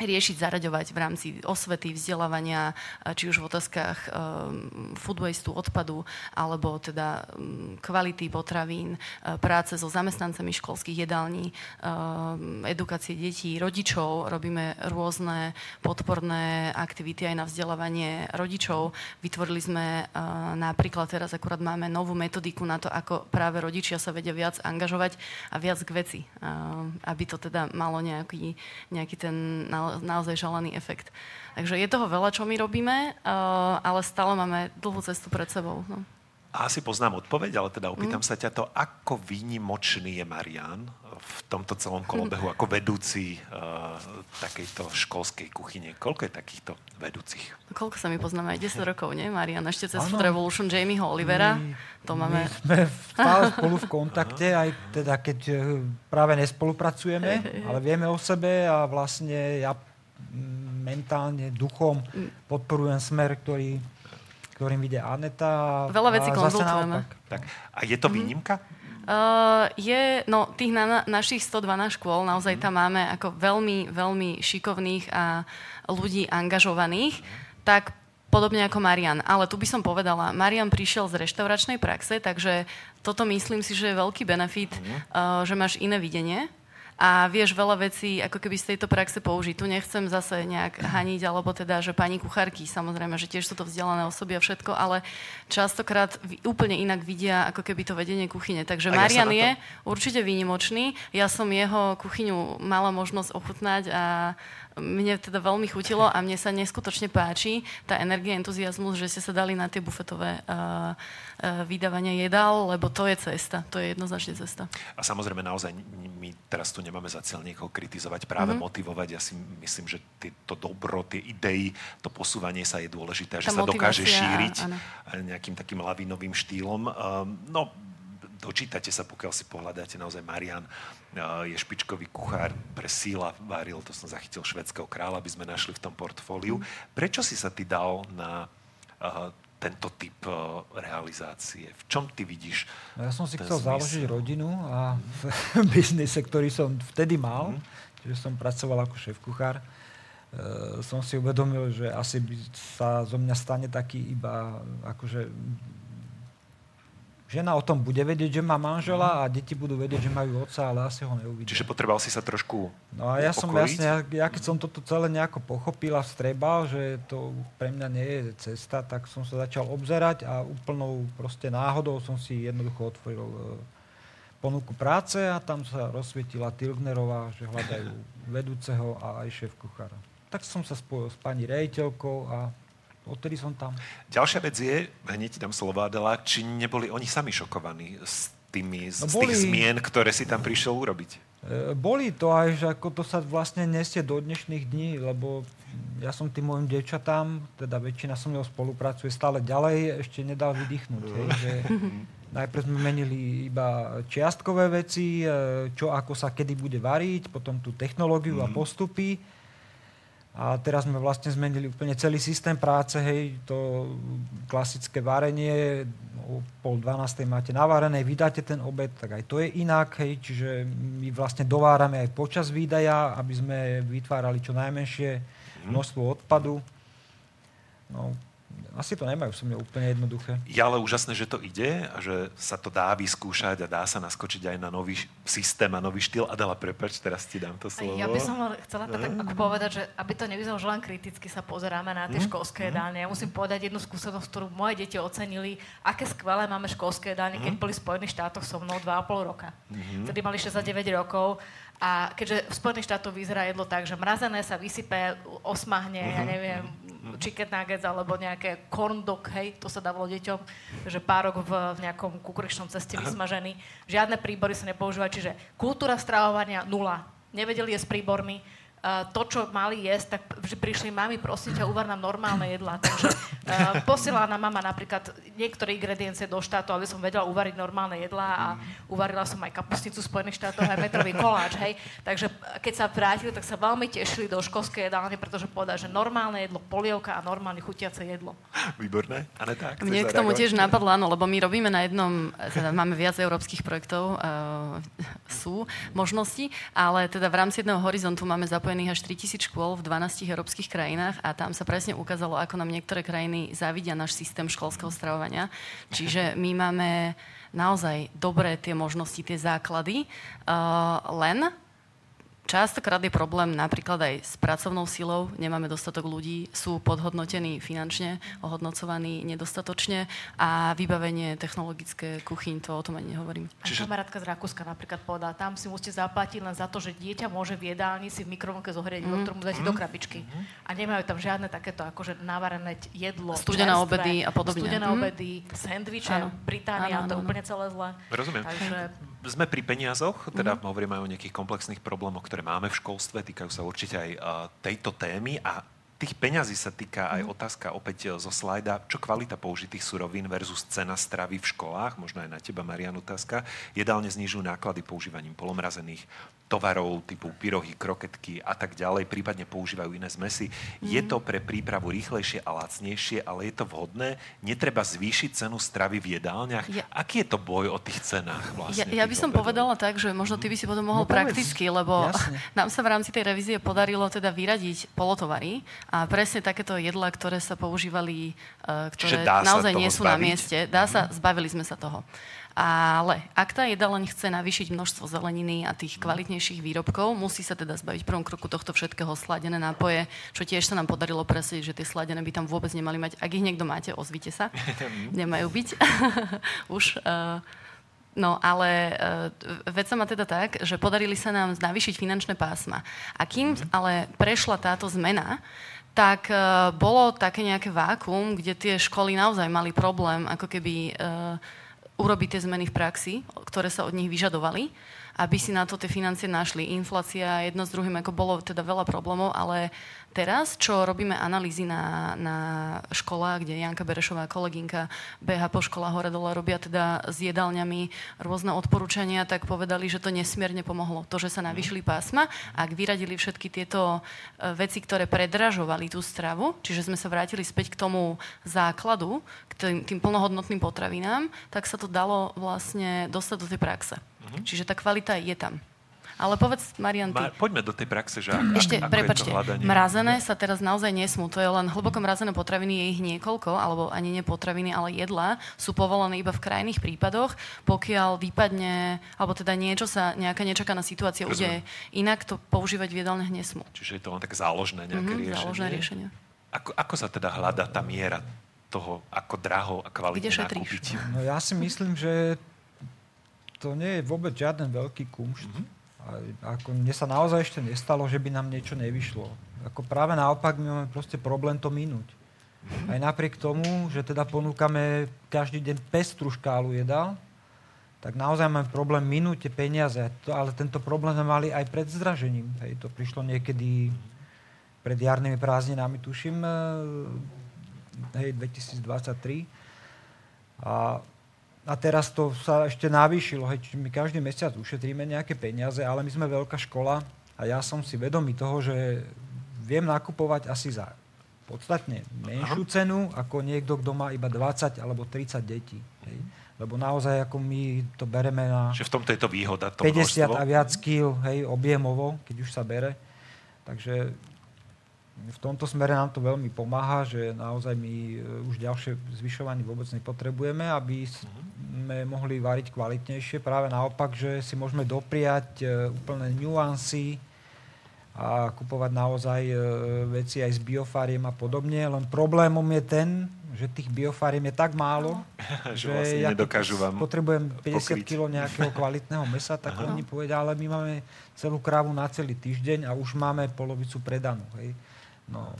riešiť, zaraďovať v rámci osvety, vzdelávania, či už v otázkach um, food waste, odpadu, alebo teda um, kvality potravín, uh, práce so zamestnancami školských jedální, um, edukácie detí, rodičov. Robíme rôzne podporné aktivity aj na vzdelávanie rodičov. Vytvorili sme napríklad, teraz akurát máme novú metodiku na to, ako práve rodičia sa vedia viac angažovať a viac k veci, aby to teda malo nejaký, nejaký ten naozaj želaný efekt. Takže je toho veľa, čo my robíme, uh, ale stále máme dlhú cestu pred sebou. No. A asi poznám odpoveď, ale teda opýtam mm. sa ťa to, ako výnimočný je Marian v tomto celom kolobehu ako vedúci uh, takejto školskej kuchyne. Koľko je takýchto vedúcich? Koľko sa mi poznáme? Aj 10 rokov, nie, Marian? Ešte cez ano. Revolution Jamieho Olivera. My, to máme... My sme stále spolu v kontakte, aj teda keď eh, práve nespolupracujeme, ale vieme o sebe a vlastne ja mentálne, duchom mm. podporujem smer, ktorý ktorým ide Aneta. Veľa vecí konzultujeme. Tak. A je to mhm. výnimka? Uh, je, no, tých na, našich 112 škôl, naozaj tam máme ako veľmi, veľmi šikovných a ľudí angažovaných, tak podobne ako Marian. Ale tu by som povedala, Marian prišiel z reštauračnej praxe, takže toto myslím si, že je veľký benefit, uh, že máš iné videnie a vieš veľa vecí ako keby z tejto praxe použiť. Tu nechcem zase nejak haniť, alebo teda, že pani kuchárky, samozrejme, že tiež sú to vzdelané osoby a všetko, ale častokrát úplne inak vidia ako keby to vedenie kuchyne. Takže a Marian ja je určite výnimočný. Ja som jeho kuchyňu mala možnosť ochutnať a mne teda veľmi chutilo a mne sa neskutočne páči tá energia, entuziasmus, že ste sa dali na tie bufetové uh, uh, vydávania jedál, lebo to je cesta, to je jednoznačne cesta. A samozrejme naozaj my teraz tu nemáme za cieľ niekoho kritizovať, práve mm-hmm. motivovať. Ja si myslím, že to dobro, tie idei, to posúvanie sa je dôležité, že sa dokáže šíriť áno. nejakým takým lavinovým štýlom. Um, no, dočítate sa, pokiaľ si pohľadáte naozaj Marian, je špičkový kuchár pre síla, varil, to som zachytil švedského kráľa, aby sme našli v tom portfóliu. Prečo si sa ty dal na uh, tento typ uh, realizácie? V čom ty vidíš no Ja som si chcel zmysel? založiť rodinu a v biznise, ktorý som vtedy mal, mm. čiže som pracoval ako šéf-kuchár, uh, som si uvedomil, že asi by sa zo mňa stane taký iba akože žena o tom bude vedieť, že má manžela a deti budú vedieť, že majú otca, ale asi ho neuvidia. Čiže potreboval si sa trošku No a ja som jasne, ja, ja keď som toto celé nejako pochopil a vstrebal, že to pre mňa nie je cesta, tak som sa začal obzerať a úplnou proste náhodou som si jednoducho otvoril e, ponuku práce a tam sa rozsvietila Tilgnerová, že hľadajú vedúceho a aj šéf kuchára. Tak som sa spojil s pani rejiteľkou a odtedy som tam. Ďalšia vec je, hneď dám slovo Adela, či neboli oni sami šokovaní s tými, z, no boli, z tých zmien, ktoré si tam prišiel urobiť? boli to aj, že ako to sa vlastne nesie do dnešných dní, lebo ja som tým mojim dievčatám, teda väčšina som mnou spolupracuje stále ďalej, ešte nedal vydýchnuť. Hej, že najprv sme menili iba čiastkové veci, e, čo ako sa kedy bude variť, potom tú technológiu mm. a mhm. postupy. A teraz sme vlastne zmenili úplne celý systém práce, hej, to klasické varenie, o pol dvanástej máte navarené, vydáte ten obed, tak aj to je inak, hej, čiže my vlastne dovárame aj počas výdaja, aby sme vytvárali čo najmenšie mhm. množstvo odpadu. No, asi to nemajú som úplne jednoduché. Je ale úžasné, že to ide a že sa to dá vyskúšať a dá sa naskočiť aj na nový systém a nový štýl. Adela, prepač, teraz ti dám to slovo. Ja by som chcela to tak ako povedať, že aby to nevyzalo, že len kriticky sa pozeráme na tie mm. školské mm. jedálne. Ja musím povedať jednu skúsenosť, ktorú moje deti ocenili, aké skvelé máme školské jedálne, mm. keď boli v Spojených štátoch so mnou 2,5 roka. Mm. Vtedy mali 69 rokov a keďže v Spojených štátoch vyzerá jedlo tak, že mrazené sa vysype, osmahne, mm-hmm. ja mhm. neviem, chicken nuggets alebo nejaké corn dog, hej, to sa dávalo deťom, že párok v, v nejakom kukuričnom ceste vysmažený. Žiadne príbory sa nepoužívajú, čiže kultúra stravovania nula. Nevedeli jesť príbormi uh, to, čo mali jesť, tak že prišli, mami, prosím ťa, uvar nám normálne jedlá. Takže uh, posielala nám mama napríklad niektoré ingrediencie do štátu, aby som vedela uvariť normálne jedlá a uvarila som aj kapustnicu Spojených štátov, aj metrový koláč, hej. Takže keď sa vrátili, tak sa veľmi tešili do školskej jedálne, pretože povedali, že normálne jedlo, polievka a normálne chutiace jedlo. Výborné. Ale tak. Mne k tomu tiež napadlo, áno, lebo my robíme na jednom, teda máme viac európskych projektov, uh, sú možnosti, ale teda v rámci jedného horizontu máme zapojené zapojených až 3000 škôl v 12 európskych krajinách a tam sa presne ukázalo, ako nám niektoré krajiny závidia náš systém školského stravovania. Čiže my máme naozaj dobré tie možnosti, tie základy, uh, len Častokrát je problém napríklad aj s pracovnou silou, nemáme dostatok ľudí, sú podhodnotení finančne, ohodnocovaní nedostatočne a vybavenie technologické kuchyň, to o tom ani nehovorím. Čiže... kamarátka z Rakúska napríklad povedala, tam si musíte zaplatiť len za to, že dieťa môže v jedálni si v mikrovlnke zohrieť, mm. ktorú mu dáte mm. do krabičky. Mm. A nemajú tam žiadne takéto akože navarené jedlo, Studené čerstvé, obedy a podobne. Studené mm. obedy, sendviče, Británia, to je úplne celé zle. Rozumiem. Takže... Sme pri peniazoch, teda mm. hovoríme aj o nejakých komplexných problémoch, ktoré ktoré máme v školstve, týkajú sa určite aj tejto témy a tých peňazí sa týka aj mhm. otázka opäť e, zo slajda, čo kvalita použitých surovín versus cena stravy v školách, možno aj na teba, Marian, otázka. Jedálne znižujú náklady používaním polomrazených tovarov typu pyrohy, kroketky a tak ďalej, prípadne používajú iné zmesy. Mm. Je to pre prípravu rýchlejšie a lacnejšie, ale je to vhodné? Netreba zvýšiť cenu stravy v jedálniach? Ja. Aký je to boj o tých cenách vlastne? Ja, ja by som povedala tak, že možno ty by si potom mohol no, prakticky, lebo Jasne. nám sa v rámci tej revízie podarilo teda vyradiť polotovary a presne takéto jedla, ktoré sa používali, e, ktoré naozaj nie sú zbaviť? na mieste. Dá sa, zbavili sme sa toho. Ale ak tá jedáleň chce navýšiť množstvo zeleniny a tých kvalitnejších výrobkov, musí sa teda zbaviť v prvom kroku tohto všetkého sladené nápoje, čo tiež sa nám podarilo presediť, že tie sladené by tam vôbec nemali mať. Ak ich niekto máte, ozvite sa. Nemajú byť. Už. Uh, No ale uh, vec sa má teda tak, že podarili sa nám navýšiť finančné pásma. A kým ale prešla táto zmena, tak uh, bolo také nejaké vákum, kde tie školy naozaj mali problém ako keby uh, urobiť tie zmeny v praxi, ktoré sa od nich vyžadovali, aby si na to tie financie našli. Inflácia jedno s druhým, ako bolo teda veľa problémov, ale Teraz, čo robíme analýzy na, na školách, kde Janka Berešová kolegynka beha po školách hore dole, robia teda s jedálňami rôzne odporúčania, tak povedali, že to nesmierne pomohlo. To, že sa navýšili pásma, ak vyradili všetky tieto e, veci, ktoré predražovali tú stravu, čiže sme sa vrátili späť k tomu základu, k tým, tým plnohodnotným potravinám, tak sa to dalo vlastne dostať do tej praxe. Uh-huh. Čiže tá kvalita je tam. Ale povedz, Marian, ty... Ma, poďme do tej praxe, že ak, Ešte, ako prepačte, je to hľadanie. mrazené sa teraz naozaj nesmú. To je len hlboko mrazené potraviny, je ich niekoľko, alebo ani nepotraviny, ale jedla sú povolené iba v krajných prípadoch, pokiaľ vypadne, alebo teda niečo sa, nejaká nečakaná situácia Rozumiem. udeje. Inak to používať v jedálniach nesmú. Čiže je to len tak záložné nejaké mm-hmm, riešenie. Záložné riešenie. Ako, ako sa teda hľada tá miera toho, ako draho a kvalitne nakúpiť? No ja si myslím, že to nie je vôbec žiaden veľký kumšt. Mm-hmm a ako mne sa naozaj ešte nestalo, že by nám niečo nevyšlo. Ako práve naopak, my máme proste problém to minúť. Aj napriek tomu, že teda ponúkame každý deň pestru škálu jedál, tak naozaj máme problém minúte peniaze. Ale tento problém sme mali aj pred zdražením. Hej, to prišlo niekedy pred jarnými prázdninami, tuším, e, hej, 2023. A, a teraz to sa ešte navýšilo. Hej, čiže my každý mesiac ušetríme nejaké peniaze, ale my sme veľká škola a ja som si vedomý toho, že viem nakupovať asi za podstatne menšiu cenu ako niekto, kto má iba 20 alebo 30 detí. Hej. Lebo naozaj ako my to bereme na Že v tomto je to výhoda, to 50 množstvo. a viac kýl, hej, objemovo, keď už sa bere. Takže v tomto smere nám to veľmi pomáha, že naozaj my e, už ďalšie zvyšovanie vôbec nepotrebujeme, aby sme mohli variť kvalitnejšie. Práve naopak, že si môžeme dopriať e, úplné nuancy a kupovať naozaj e, veci aj z biofariem a podobne. Len problémom je ten, že tých biofariem je tak málo, že vlastne ja nedokážu vám potrebujem 50 pokryť. kg nejakého kvalitného mesa, tak oni povedia, ale my máme celú krávu na celý týždeň a už máme polovicu predanú. Hej. No,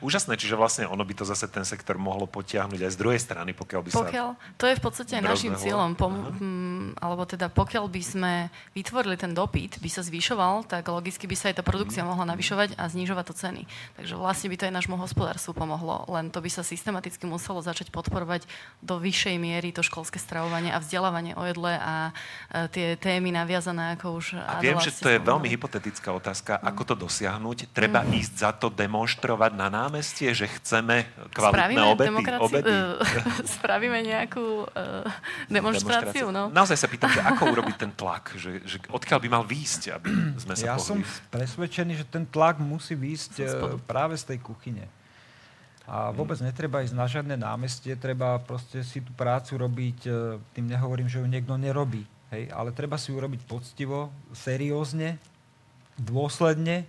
Úžasné, čiže vlastne ono by to zase ten sektor mohlo potiahnuť aj z druhej strany, pokiaľ by sa... Pokiaľ, to je v podstate aj našim cieľom, pom- mm, alebo teda pokiaľ by sme vytvorili ten dopyt, by sa zvyšoval, tak logicky by sa aj tá produkcia mohla navyšovať a znižovať to ceny. Takže vlastne by to aj nášmu hospodárstvu pomohlo, len to by sa systematicky muselo začať podporovať do vyššej miery to školské stravovanie a vzdelávanie o jedle a e, tie témy naviazané, ako už A viem, že to je veľmi hypotetická otázka, ako to dosiahnuť. Treba ísť za to demonstrovať na námestie, že chceme kvalitné Spravíme obedy. demokraciu- obedy. eh, spravíme nejakú uh, demonstráciu, no. Naozaj sa pýtam, že ako urobiť ten tlak? Že, že odkiaľ by mal výjsť, aby sme sa ja som pohli? presvedčený, že ten tlak musí výjsť Zo spodu. e, práve z tej kuchyne. A vôbec netreba ísť na žiadne námestie, treba proste si tú prácu robiť, e, tým nehovorím, že ju niekto nerobí, hej, ale treba si ju robiť poctivo, seriózne, dôsledne.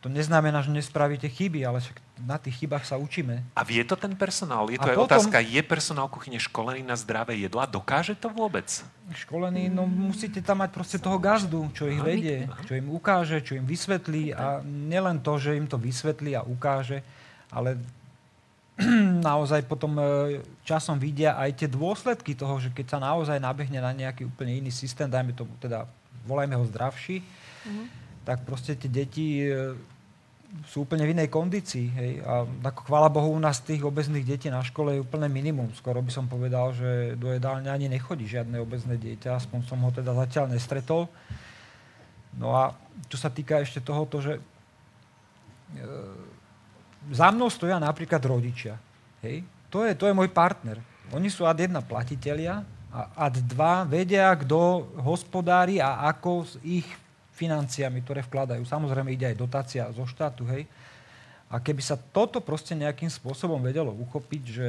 To neznamená, že nespravíte chyby, ale však na tých chybách sa učíme. A vie to ten personál? Je to A aj potom- otázka, je personál kuchyne školený na zdravé jedlá? Dokáže to vôbec? Školený, no musíte tam mať proste toho gazdu, čo ich vedie, čo im ukáže, čo im vysvetlí a nielen to, že im to vysvetlí a ukáže, ale naozaj potom e, časom vidia aj tie dôsledky toho, že keď sa naozaj nabehne na nejaký úplne iný systém, dajme tomu teda, volajme ho zdravší, tak proste tie deti e, sú úplne v inej kondícii. Hej. A ako chvála Bohu, u nás tých obezných detí na škole je úplne minimum. Skoro by som povedal, že do jedálne ani nechodí žiadne obezné dieťa, aspoň som ho teda zatiaľ nestretol. No a čo sa týka ešte tohoto, že e, za mnou stoja napríklad rodičia. Hej. To, je, to je môj partner. Oni sú ad jedna platiteľia a ad dva vedia, kto hospodári a ako s ich financiami, ktoré vkladajú. Samozrejme ide aj dotácia zo štátu, hej. A keby sa toto proste nejakým spôsobom vedelo uchopiť, že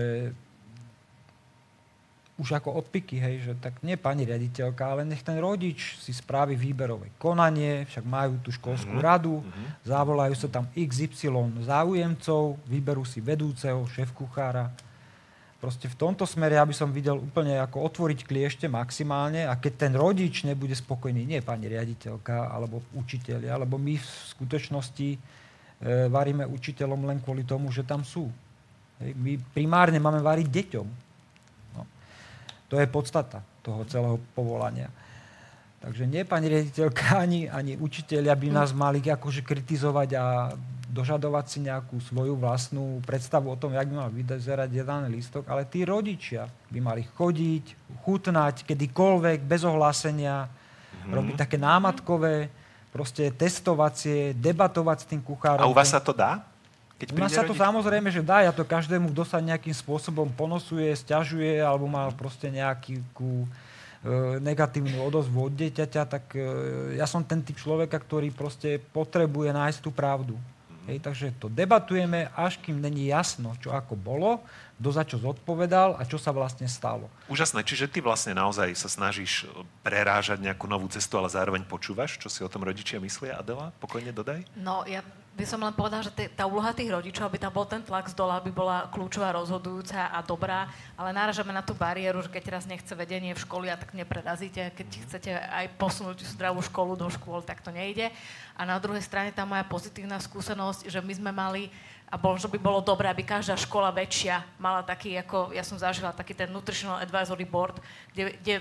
už ako odpiky, hej, že tak nie pani riaditeľka, ale nech ten rodič si spraví výberové konanie, však majú tú školskú radu, zavolajú sa tam XY záujemcov, vyberú si vedúceho, šéf kuchára. Proste v tomto smere ja by som videl úplne ako otvoriť kliešte maximálne a keď ten rodič nebude spokojný, nie pani riaditeľka alebo učiteľia, alebo my v skutočnosti e, varíme učiteľom len kvôli tomu, že tam sú. Hej, my primárne máme variť deťom. No. To je podstata toho celého povolania. Takže nie pani riaditeľka, ani, ani učiteľia by nás mali akože kritizovať a dožadovať si nejakú svoju vlastnú predstavu o tom, jak by mal vyzerať jeden lístok, ale tí rodičia by mali chodiť, chutnať kedykoľvek, bez ohlásenia, mm-hmm. robiť také námatkové, proste testovacie, debatovať s tým kuchárom. A u vás sa to dá? Keď U nás sa to rodič? samozrejme, že dá. Ja to každému, kto sa nejakým spôsobom ponosuje, stiažuje alebo má proste nejakú e, negatívnu odozvu od dieťaťa, tak e, ja som ten typ človeka, ktorý proste potrebuje nájsť tú pravdu. Hej, takže to debatujeme, až kým není jasno, čo ako bolo, kto za čo zodpovedal a čo sa vlastne stalo. Úžasné, čiže ty vlastne naozaj sa snažíš e, prerážať nejakú novú cestu, ale zároveň počúvaš, čo si o tom rodičia myslia. Adela, pokojne dodaj. No, ja by som len povedala, že tá úloha tých rodičov, aby tam bol ten tlak z dola, aby bola kľúčová, rozhodujúca a dobrá, ale náražame na tú bariéru, že keď raz nechce vedenie v školy a tak neprerazíte, keď chcete aj posunúť zdravú školu do škôl, tak to nejde. A na druhej strane tá moja pozitívna skúsenosť, že my sme mali a bol, že by bolo dobré, aby každá škola väčšia mala taký, ako ja som zažila, taký ten Nutritional Advisory Board, kde, kde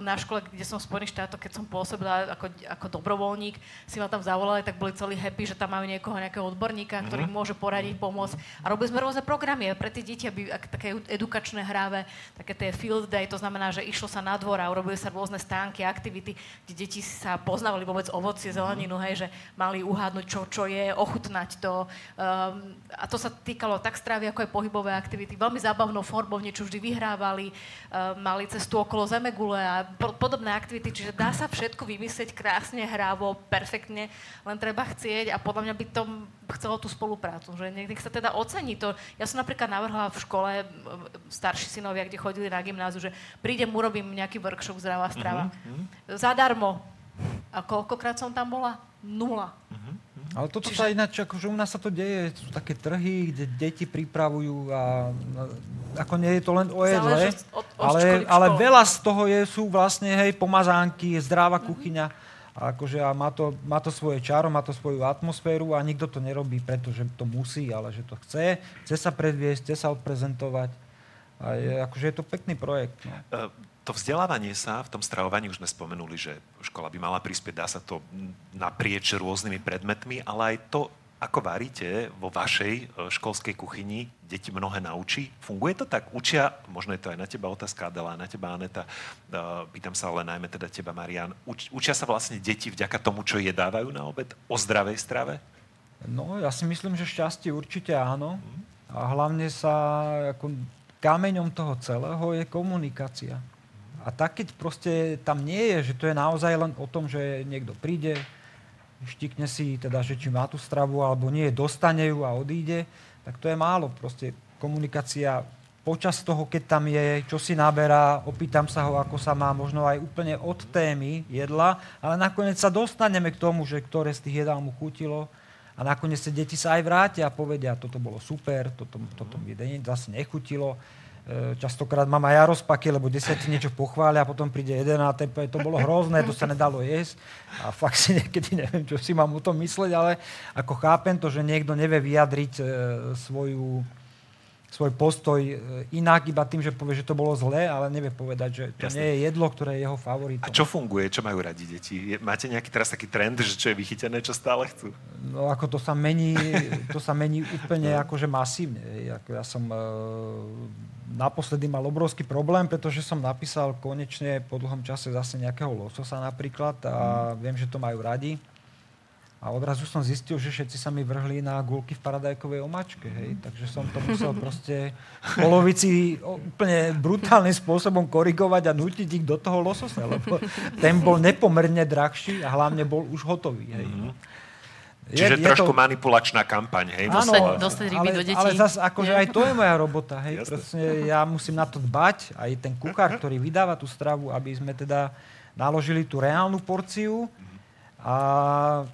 na škole, kde som v Spojených štátoch, keď som pôsobila ako, ako dobrovoľník, si ma tam zavolali, tak boli celí happy, že tam majú niekoho, nejakého odborníka, mm-hmm. ktorý môže poradiť, pomôcť. A robili sme rôzne programy pre tie deti, aby ak, také edukačné hráve, také tie field day, to znamená, že išlo sa na dvor a urobili sa rôzne stánky, aktivity, kde deti sa poznávali vôbec ovocie, zeleninu, hej, že mali uhádnuť, čo, čo je, ochutnať to. Um, a to sa týkalo tak strávy, ako aj pohybové aktivity. Veľmi zábavnou formou niečo vždy vyhrávali, um, mali cestu okolo Zemegule a podobné aktivity, čiže dá sa všetko vymyslieť krásne, hrávo, perfektne, len treba chcieť a podľa mňa by to chcelo tú spoluprácu, že nech sa teda ocení to. Ja som napríklad navrhla v škole starší synovia, kde chodili na gymnáziu, že prídem, urobím nejaký workshop zdravá strava. Mm-hmm. Zadarmo. A koľkokrát som tam bola? Nula. Mm-hmm. Ale toto Čiže... sa ináč, akože u nás sa to deje, sú také trhy, kde deti pripravujú a ako nie je to len o jedle, od, od ale, ale veľa z toho je, sú vlastne hej, pomazánky, zdravá mm-hmm. kuchyňa. A, akože, a má, to, má to svoje čaro, má to svoju atmosféru a nikto to nerobí, pretože to musí, ale že to chce. Chce sa predviesť, chce sa odprezentovať. A je, akože je to pekný projekt. No. Uh, to vzdelávanie sa v tom stravovaní, už sme spomenuli, že škola by mala prispieť, dá sa to naprieč rôznymi predmetmi, ale aj to, ako varíte vo vašej e, školskej kuchyni, deti mnohé naučí? Funguje to tak? Učia, možno je to aj na teba otázka, Adela, na teba, Aneta, uh, pýtam sa ale najmä teda teba, Marian. Uč, učia sa vlastne deti vďaka tomu, čo jedávajú na obed? O zdravej strave? No, ja si myslím, že šťastie určite áno. Mm. A hlavne sa, ako kameňom toho celého je komunikácia. A tak, keď proste tam nie je, že to je naozaj len o tom, že niekto príde, štikne si, teda, že či má tú stravu alebo nie, dostane ju a odíde, tak to je málo. Proste komunikácia počas toho, keď tam je, čo si naberá, opýtam sa ho, ako sa má, možno aj úplne od témy jedla, ale nakoniec sa dostaneme k tomu, že ktoré z tých jedál mu chutilo a nakoniec sa deti sa aj vrátia a povedia, toto bolo super, toto, toto mi zase nechutilo častokrát mám aj ja rozpaky, lebo desiatí niečo pochvália a potom príde jeden a to bolo hrozné, to sa nedalo jesť. A fakt si niekedy neviem, čo si mám o tom mysleť, ale ako chápem to, že niekto nevie vyjadriť e, svoju, svoj postoj e, inak iba tým, že povie, že to bolo zlé, ale nevie povedať, že to Jasne. nie je jedlo, ktoré je jeho favoritom. A čo funguje? Čo majú radi deti? Máte nejaký teraz taký trend, že čo je vychytené, čo stále chcú? No ako to sa mení, to sa mení úplne no. akože masívne. Ja som naposledy mal obrovský problém, pretože som napísal konečne po dlhom čase zase nejakého lososa napríklad a mm. viem, že to majú radi. A odrazu som zistil, že všetci sa mi vrhli na gulky v paradajkovej omačke, hej. Takže som to musel proste v polovici úplne brutálnym spôsobom korigovať a nutiť ich do toho lososa, lebo ten bol nepomerne drahší a hlavne bol už hotový, hej. Mm-hmm. Čiže je, trošku je to... manipulačná kampaň, hej? Áno, dostať, dostať ryby ale, do detí. Ale zase akože aj to je moja robota, hej? Proste ja musím na to dbať, aj ten kuchár, ktorý vydáva tú stravu, aby sme teda naložili tú reálnu porciu a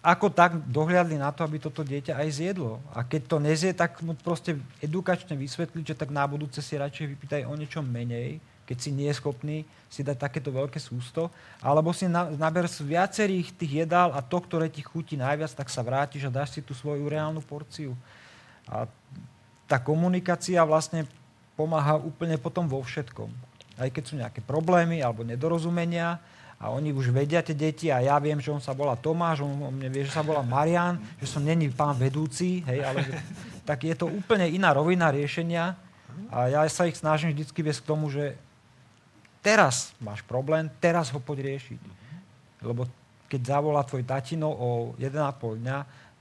ako tak dohliadli na to, aby toto dieťa aj zjedlo. A keď to nezie, tak mu proste edukačne vysvetliť, že tak na budúce si radšej vypýtaj o niečo menej, keď si nie je schopný si dať takéto veľké sústo, alebo si na, naber z viacerých tých jedál a to, ktoré ti chutí najviac, tak sa vrátiš a dáš si tú svoju reálnu porciu. A tá komunikácia vlastne pomáha úplne potom vo všetkom. Aj keď sú nejaké problémy alebo nedorozumenia, a oni už vedia tie deti a ja viem, že on sa volá Tomáš, on, on vie, že sa volá Marian, že som není pán vedúci, hej, ale že, tak je to úplne iná rovina riešenia a ja sa ich snažím vždy viesť k tomu, že teraz máš problém, teraz ho poď riešiť. Lebo keď zavolá tvoj tatino o 1,5 dňa,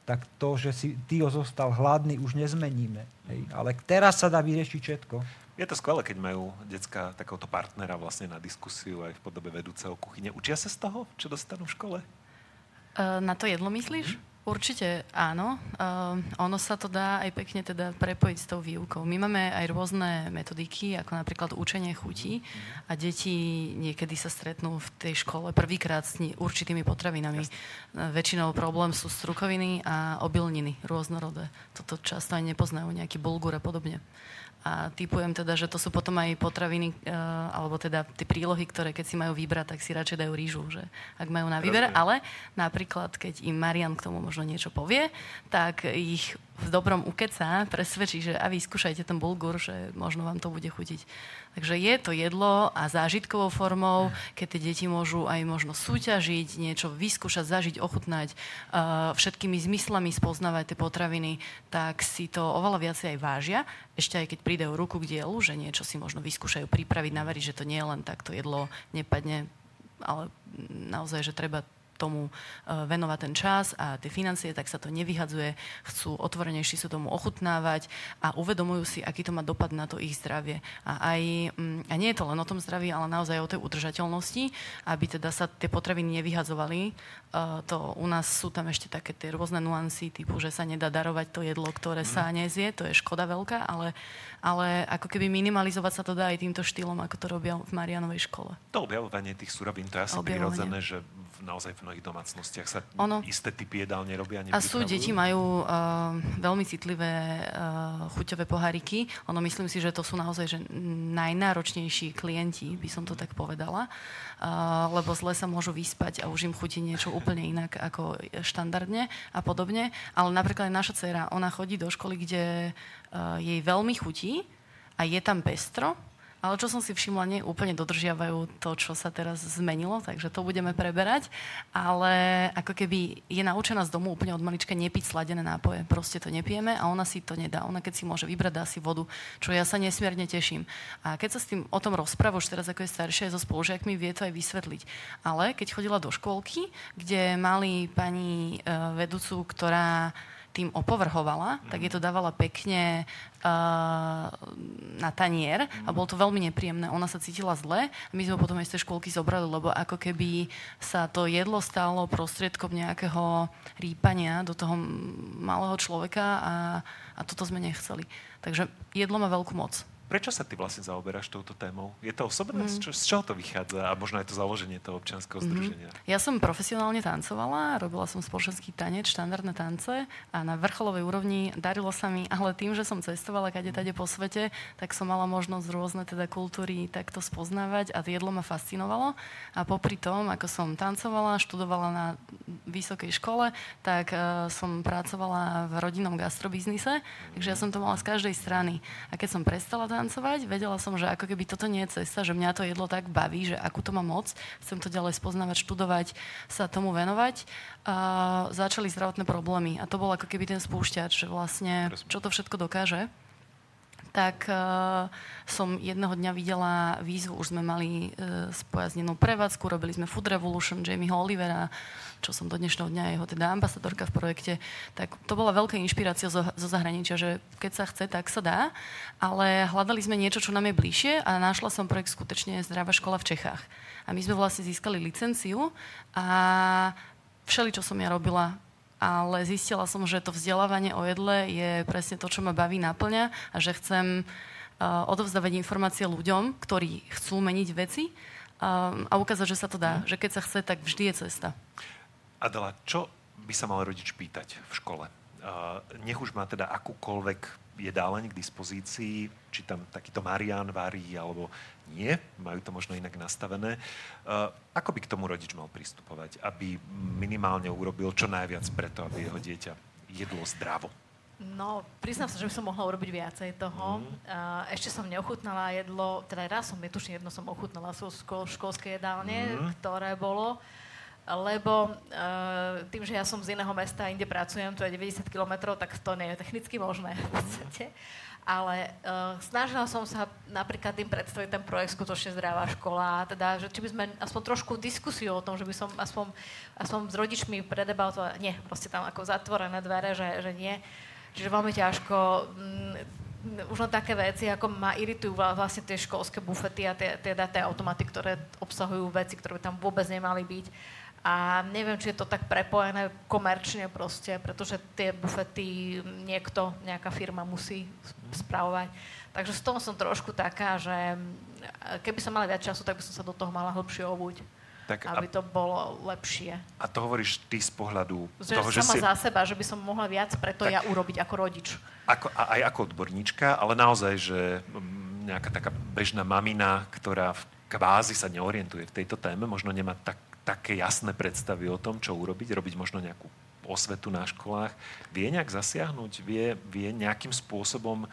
tak to, že si ty zostal hladný, už nezmeníme. Hej. Ale teraz sa dá vyriešiť všetko. Je to skvelé, keď majú detská takéhoto partnera vlastne na diskusiu aj v podobe vedúceho kuchyne. Učia sa z toho, čo dostanú v škole? Uh, na to jedlo myslíš? Mm-hmm. Určite áno. Uh, ono sa to dá aj pekne teda prepojiť s tou výukou. My máme aj rôzne metodiky, ako napríklad učenie chutí a deti niekedy sa stretnú v tej škole prvýkrát s určitými potravinami. Uh, väčšinou problém sú strukoviny a obilniny rôznorodé. Toto často aj nepoznajú, nejaký bulgur a podobne. A typujem teda, že to sú potom aj potraviny, uh, alebo teda tie prílohy, ktoré keď si majú vybrať, tak si radšej dajú rýžu, že ak majú na výber. Ale napríklad, keď im Marian k tomu možno niečo povie, tak ich v dobrom ukeca, presvedčí, že a vyskúšajte ten bulgur, že možno vám to bude chutiť. Takže je to jedlo a zážitkovou formou, keď tie deti môžu aj možno súťažiť, niečo vyskúšať, zažiť, ochutnať, uh, všetkými zmyslami spoznávať tie potraviny, tak si to oveľa viacej aj vážia. Ešte aj keď príde ruku k dielu, že niečo si možno vyskúšajú pripraviť, navariť, že to nie je len takto jedlo nepadne, ale naozaj, že treba tomu e, venovať ten čas a tie financie, tak sa to nevyhadzuje, chcú otvorenejšie sa tomu ochutnávať a uvedomujú si, aký to má dopad na to ich zdravie. A, aj, mm, a nie je to len o tom zdraví, ale naozaj o tej udržateľnosti, aby teda sa tie potraviny nevyhadzovali. E, to u nás sú tam ešte také tie rôzne nuancy, typu, že sa nedá darovať to jedlo, ktoré sa mhm. nezie, to je škoda veľká, ale, ale ako keby minimalizovať sa to dá aj týmto štýlom, ako to robia v Marianovej škole. To objavovanie tých surovín, to je asi prirodzené, že naozaj v mnohých domácnostiach sa ono, isté typy jedál nerobia. A sú, deti majú uh, veľmi citlivé uh, chuťové poháriky. Ono myslím si, že to sú naozaj že najnáročnejší klienti, by som to tak povedala. Uh, lebo zle sa môžu vyspať a už im chutí niečo úplne inak ako štandardne a podobne. Ale napríklad aj naša dcera, ona chodí do školy, kde uh, jej veľmi chutí a je tam pestro, ale čo som si všimla, nie úplne dodržiavajú to, čo sa teraz zmenilo, takže to budeme preberať. Ale ako keby je naučená z domu úplne od malička nepiť sladené nápoje. Proste to nepijeme a ona si to nedá. Ona keď si môže vybrať, dá si vodu, čo ja sa nesmierne teším. A keď sa s tým o tom rozpráva, už teraz ako je staršia, so spolužiakmi, vie to aj vysvetliť. Ale keď chodila do škôlky, kde mali pani uh, vedúcu, ktorá tým opovrhovala, tak je to dávala pekne uh, na tanier a bolo to veľmi nepríjemné. Ona sa cítila zle a my sme potom aj z tej škôlky zobrali, lebo ako keby sa to jedlo stalo prostriedkom nejakého rýpania do toho malého človeka a, a toto sme nechceli. Takže jedlo má veľkú moc. Prečo sa ty vlastne zaoberáš touto témou? Je to osobné? Mm. Z, z čoho to vychádza? A možno aj to založenie toho občianského mm. združenia? Ja som profesionálne tancovala, robila som spoločenský tanec, štandardné tance a na vrcholovej úrovni darilo sa mi, ale tým, že som cestovala kade tade po svete, tak som mala možnosť rôzne teda kultúry takto spoznávať a jedlo ma fascinovalo. A popri tom, ako som tancovala, študovala na vysokej škole, tak uh, som pracovala v rodinnom gastrobiznise, takže ja som to mala z každej strany. A keď som prestala tancovať. Vedela som, že ako keby toto nie je cesta, že mňa to jedlo tak baví, že akú to má moc. Chcem to ďalej spoznávať, študovať, sa tomu venovať. A začali zdravotné problémy. A to bol ako keby ten spúšťač, že vlastne čo to všetko dokáže tak uh, som jedného dňa videla výzvu, už sme mali uh, spojaznenú prevádzku, robili sme Food Revolution, Jamie Olivera, čo som do dnešného dňa jeho teda ambasadorka v projekte, tak to bola veľká inšpirácia zo, zo zahraničia, že keď sa chce, tak sa dá, ale hľadali sme niečo, čo nám je bližšie a našla som projekt skutočne Zdravá škola v Čechách. A my sme vlastne získali licenciu a všeli, čo som ja robila, ale zistila som, že to vzdelávanie o jedle je presne to, čo ma baví, naplňa a že chcem uh, odovzdávať informácie ľuďom, ktorí chcú meniť veci uh, a ukázať, že sa to dá. Mm. Že keď sa chce, tak vždy je cesta. Adela, čo by sa mal rodič pýtať v škole? Uh, nech už má teda akúkoľvek jedáleň k dispozícii, či tam takýto Marian varí, alebo nie, majú to možno inak nastavené. Uh, ako by k tomu rodič mal pristupovať, aby minimálne urobil čo najviac preto, aby jeho dieťa jedlo zdravo? No, priznám sa, že by som mohla urobiť viacej toho. Mm. Ešte som neochutnala jedlo, teda raz som, netuším, jedno som ochutnala sú škol, školské jedálne, mm. ktoré bolo lebo uh, tým, že ja som z iného mesta a inde pracujem, to je 90 km, tak to nie je technicky možné v podstate. Ale uh, snažila som sa napríklad tým predstaviť ten projekt skutočne zdravá škola, teda, že či by sme aspoň trošku diskusiu o tom, že by som aspoň, aspoň s rodičmi predebatovať, nie, proste tam ako zatvorené dvere, že, že nie. Čiže veľmi ťažko, mm, už len také veci, ako ma iritujú vlastne tie školské bufety a tie, tie, tie automaty, ktoré obsahujú veci, ktoré by tam vôbec nemali byť a neviem, či je to tak prepojené komerčne proste, pretože tie bufety niekto, nejaká firma musí spravovať. Takže z toho som trošku taká, že keby som mala viac času, tak by som sa do toho mala hlbšie obuť. Tak aby to bolo lepšie. A to hovoríš ty z pohľadu že toho, že sama si... za seba, že by som mohla viac preto tak, ja urobiť ako rodič. Ako, aj ako odborníčka, ale naozaj, že mm, nejaká taká bežná mamina, ktorá v kvázi sa neorientuje v tejto téme, možno nemá tak také jasné predstavy o tom, čo urobiť, robiť možno nejakú osvetu na školách, vie nejak zasiahnuť, vie, vie nejakým spôsobom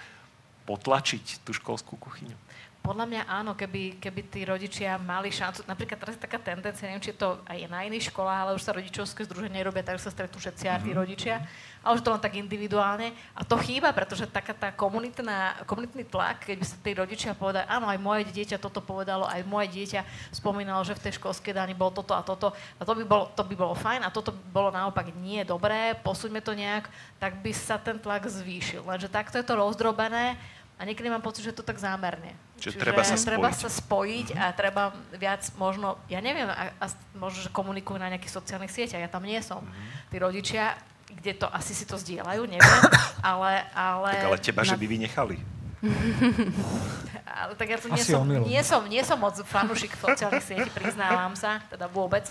potlačiť tú školskú kuchyňu? Podľa mňa áno, keby, keby tí rodičia mali šancu, napríklad teraz je taká tendencia, neviem, či je to aj na iných školách, ale už sa rodičovské združenie robia, tak sa stretnú všetci mm-hmm. tí rodičia, ale už to len tak individuálne. A to chýba, pretože taká tá komunitná, komunitný tlak, keď by sa tí rodičia povedali, áno, aj moje dieťa toto povedalo, aj moje dieťa spomínalo, že v tej školskej dani bolo toto a toto, a to by bolo, to by bolo fajn, a toto by bolo naopak nie dobré, posúďme to nejak, tak by sa ten tlak zvýšil. Lenže takto je to rozdrobené, a niekedy mám pocit, že to tak zámerne. Čiže, Čiže treba sa spojiť. Treba sa spojiť a treba viac možno, ja neviem, a, a možno, že komunikujú na nejakých sociálnych sieťach, ja tam nie som. Mm-hmm. Tí rodičia, kde to asi si to zdieľajú, neviem, ale... ale tak ale teba, na... že by vynechali. ale tak ja tu nie som, nie, som, nie som moc fanúšik sociálnych sietí, priznávam sa, teda vôbec.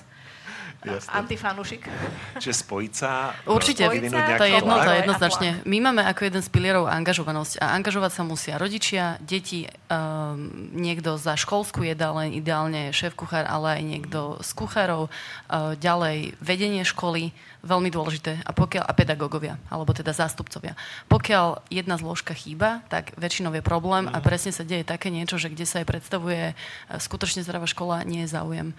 Antifanušik. Čiže spojiť sa... Určite, spojiť to je jedno, to je jednoznačne. My máme ako jeden z pilierov angažovanosť a angažovať sa musia rodičia, deti, um, niekto za školskú jedáleň, ideálne šéf-kuchár, ale aj niekto z kuchárov, uh, ďalej vedenie školy, veľmi dôležité, a, pokiaľ, a pedagógovia, alebo teda zástupcovia. Pokiaľ jedna zložka chýba, tak väčšinou je problém a mhm. presne sa deje také niečo, že kde sa aj predstavuje uh, skutočne zdravá škola, nie je záujem.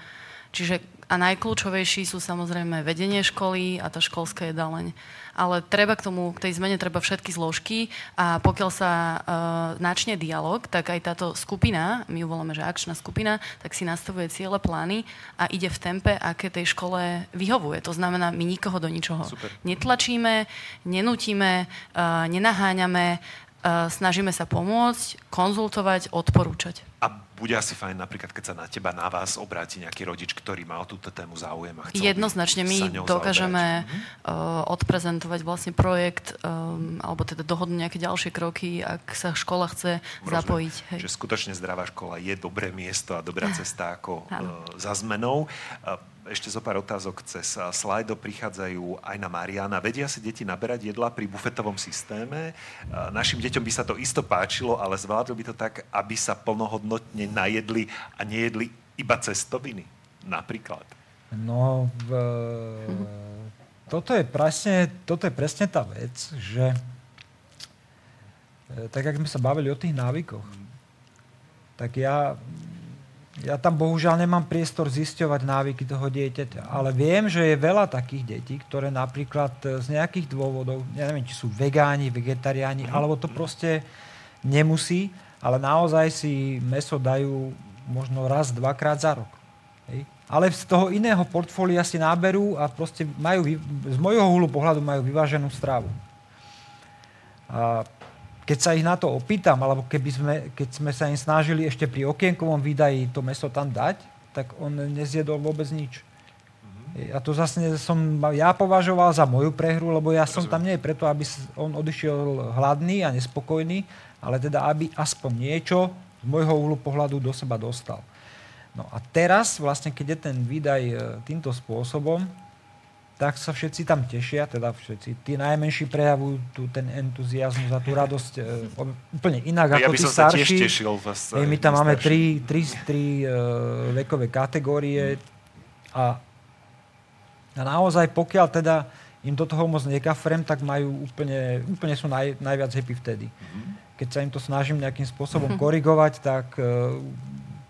Čiže a najkľúčovejší sú samozrejme vedenie školy a tá školská jedáleň. Ale treba k tomu, k tej zmene treba všetky zložky a pokiaľ sa uh, načne dialog, tak aj táto skupina, my ju voláme, že akčná skupina, tak si nastavuje ciele, plány a ide v tempe, aké tej škole vyhovuje. To znamená, my nikoho do ničoho Super. netlačíme, nenutíme, uh, nenaháňame, uh, snažíme sa pomôcť, konzultovať, odporúčať. Bude asi fajn napríklad, keď sa na teba, na vás obráti nejaký rodič, ktorý má o túto tému záujem a Jednoznačne my dokážeme uh, odprezentovať vlastne projekt um, alebo teda dohodnúť nejaké ďalšie kroky, ak sa škola chce Rozumiem. zapojiť. Hej. Že skutočne zdravá škola je dobré miesto a dobrá cesta ako uh, za zmenou. Uh, ešte zo pár otázok cez slajdo prichádzajú aj na Mariana. Vedia si deti naberať jedla pri bufetovom systéme? Našim deťom by sa to isto páčilo, ale zvládlo by to tak, aby sa plnohodnotne najedli a nejedli iba cestoviny? Napríklad. No, v, toto, je presne, toto je presne tá vec, že e, tak, ako sme sa bavili o tých návykoch, tak ja ja tam bohužiaľ nemám priestor zisťovať návyky toho dieťaťa, ale viem, že je veľa takých detí, ktoré napríklad e, z nejakých dôvodov, ja neviem, či sú vegáni, vegetariáni, mm-hmm. alebo to proste nemusí, ale naozaj si meso dajú možno raz, dvakrát za rok. Hej? Ale z toho iného portfólia si náberú a proste majú, z môjho hulu pohľadu majú vyváženú stravu. A keď sa ich na to opýtam, alebo keby sme, keď sme sa im snažili ešte pri okienkovom výdaji to meso tam dať, tak on nezjedol vôbec nič. A to zase som ja považoval za moju prehru, lebo ja som tam nie preto, aby on odišiel hladný a nespokojný, ale teda, aby aspoň niečo z môjho úhlu pohľadu do seba dostal. No a teraz, vlastne, keď je ten výdaj e, týmto spôsobom, tak sa všetci tam tešia, teda všetci. Tí najmenší prejavujú tu ten entuziasmus a tú radosť e, úplne inak ja ako tí starší. By som sa tiež tešil. Vás, e, my tam máme tri, tri, tri e, vekové kategórie a, a naozaj pokiaľ teda im do toho moc nekafrem, tak majú úplne, úplne sú naj, najviac happy vtedy. Mhm. Keď sa im to snažím nejakým spôsobom korigovať, tak e,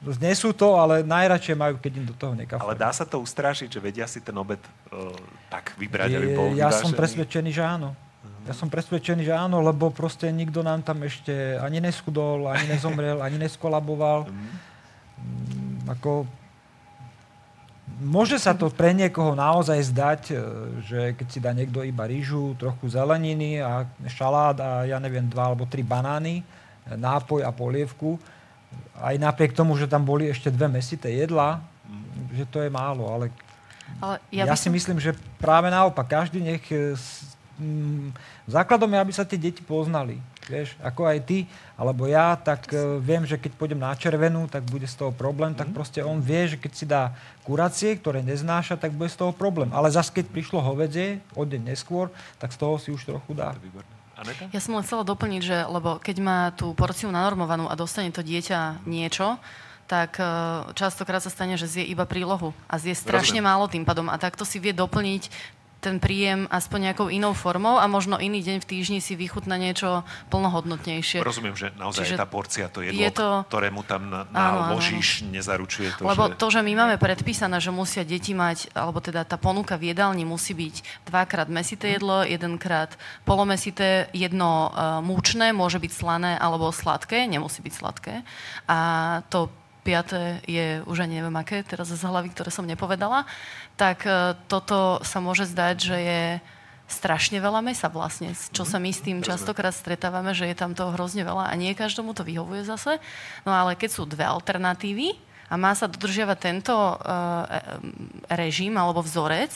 Znesú to, ale najradšej majú, keď im do toho nekafú. Ale dá sa to ustrašiť, že vedia si ten obed uh, tak vybrať, aby bol Ja vyvážený? som presvedčený, že áno. Ja som presvedčený, že áno, lebo proste nikto nám tam ešte ani neschudol, ani nezomrel, ani neskolaboval. Mm, ako, môže sa to pre niekoho naozaj zdať, e, že keď si dá niekto iba rýžu, trochu zeleniny a šalát a ja neviem, dva alebo tri banány, nápoj a polievku, aj napriek tomu, že tam boli ešte dve mesité jedla, že to je málo, ale, ale ja, ja si som... myslím, že práve naopak, každý nech... E, m, základom je, aby sa tie deti poznali. Vieš, ako aj ty, alebo ja, tak uh, viem, že keď pôjdem na červenú, tak bude z toho problém, mm. tak mhm. proste on vie, že keď si dá kuracie, ktoré neznáša, tak bude z toho problém. Ale zase, keď prišlo hovedzie o deň neskôr, tak z toho si už trochu dá. Aneta? Ja som len chcela doplniť, že lebo keď má tú porciu nanormovanú a dostane to dieťa niečo, tak e, častokrát sa stane, že zje iba prílohu a zje strašne Rozumiem. málo tým pádom a takto si vie doplniť ten príjem aspoň nejakou inou formou a možno iný deň v týždni si vychutná niečo plnohodnotnejšie. Rozumiem, že naozaj Čiže tá porcia, to jedlo, je to... ktorému tam na, Áno, áno, naložíš, nezaručuje to, Lebo že... to, že my máme predpísané, že musia deti mať, alebo teda tá ponuka v jedálni musí byť dvakrát mesité jedlo, jedenkrát polomesité, jedno uh, múčne, môže byť slané alebo sladké, nemusí byť sladké. A to piaté je už ani neviem aké, teraz z hlavy, ktoré som nepovedala, tak uh, toto sa môže zdať, že je strašne veľa mesa vlastne, čo sa my s tým častokrát stretávame, že je tam toho hrozne veľa a nie každomu to vyhovuje zase. No ale keď sú dve alternatívy a má sa dodržiavať tento uh, režim alebo vzorec,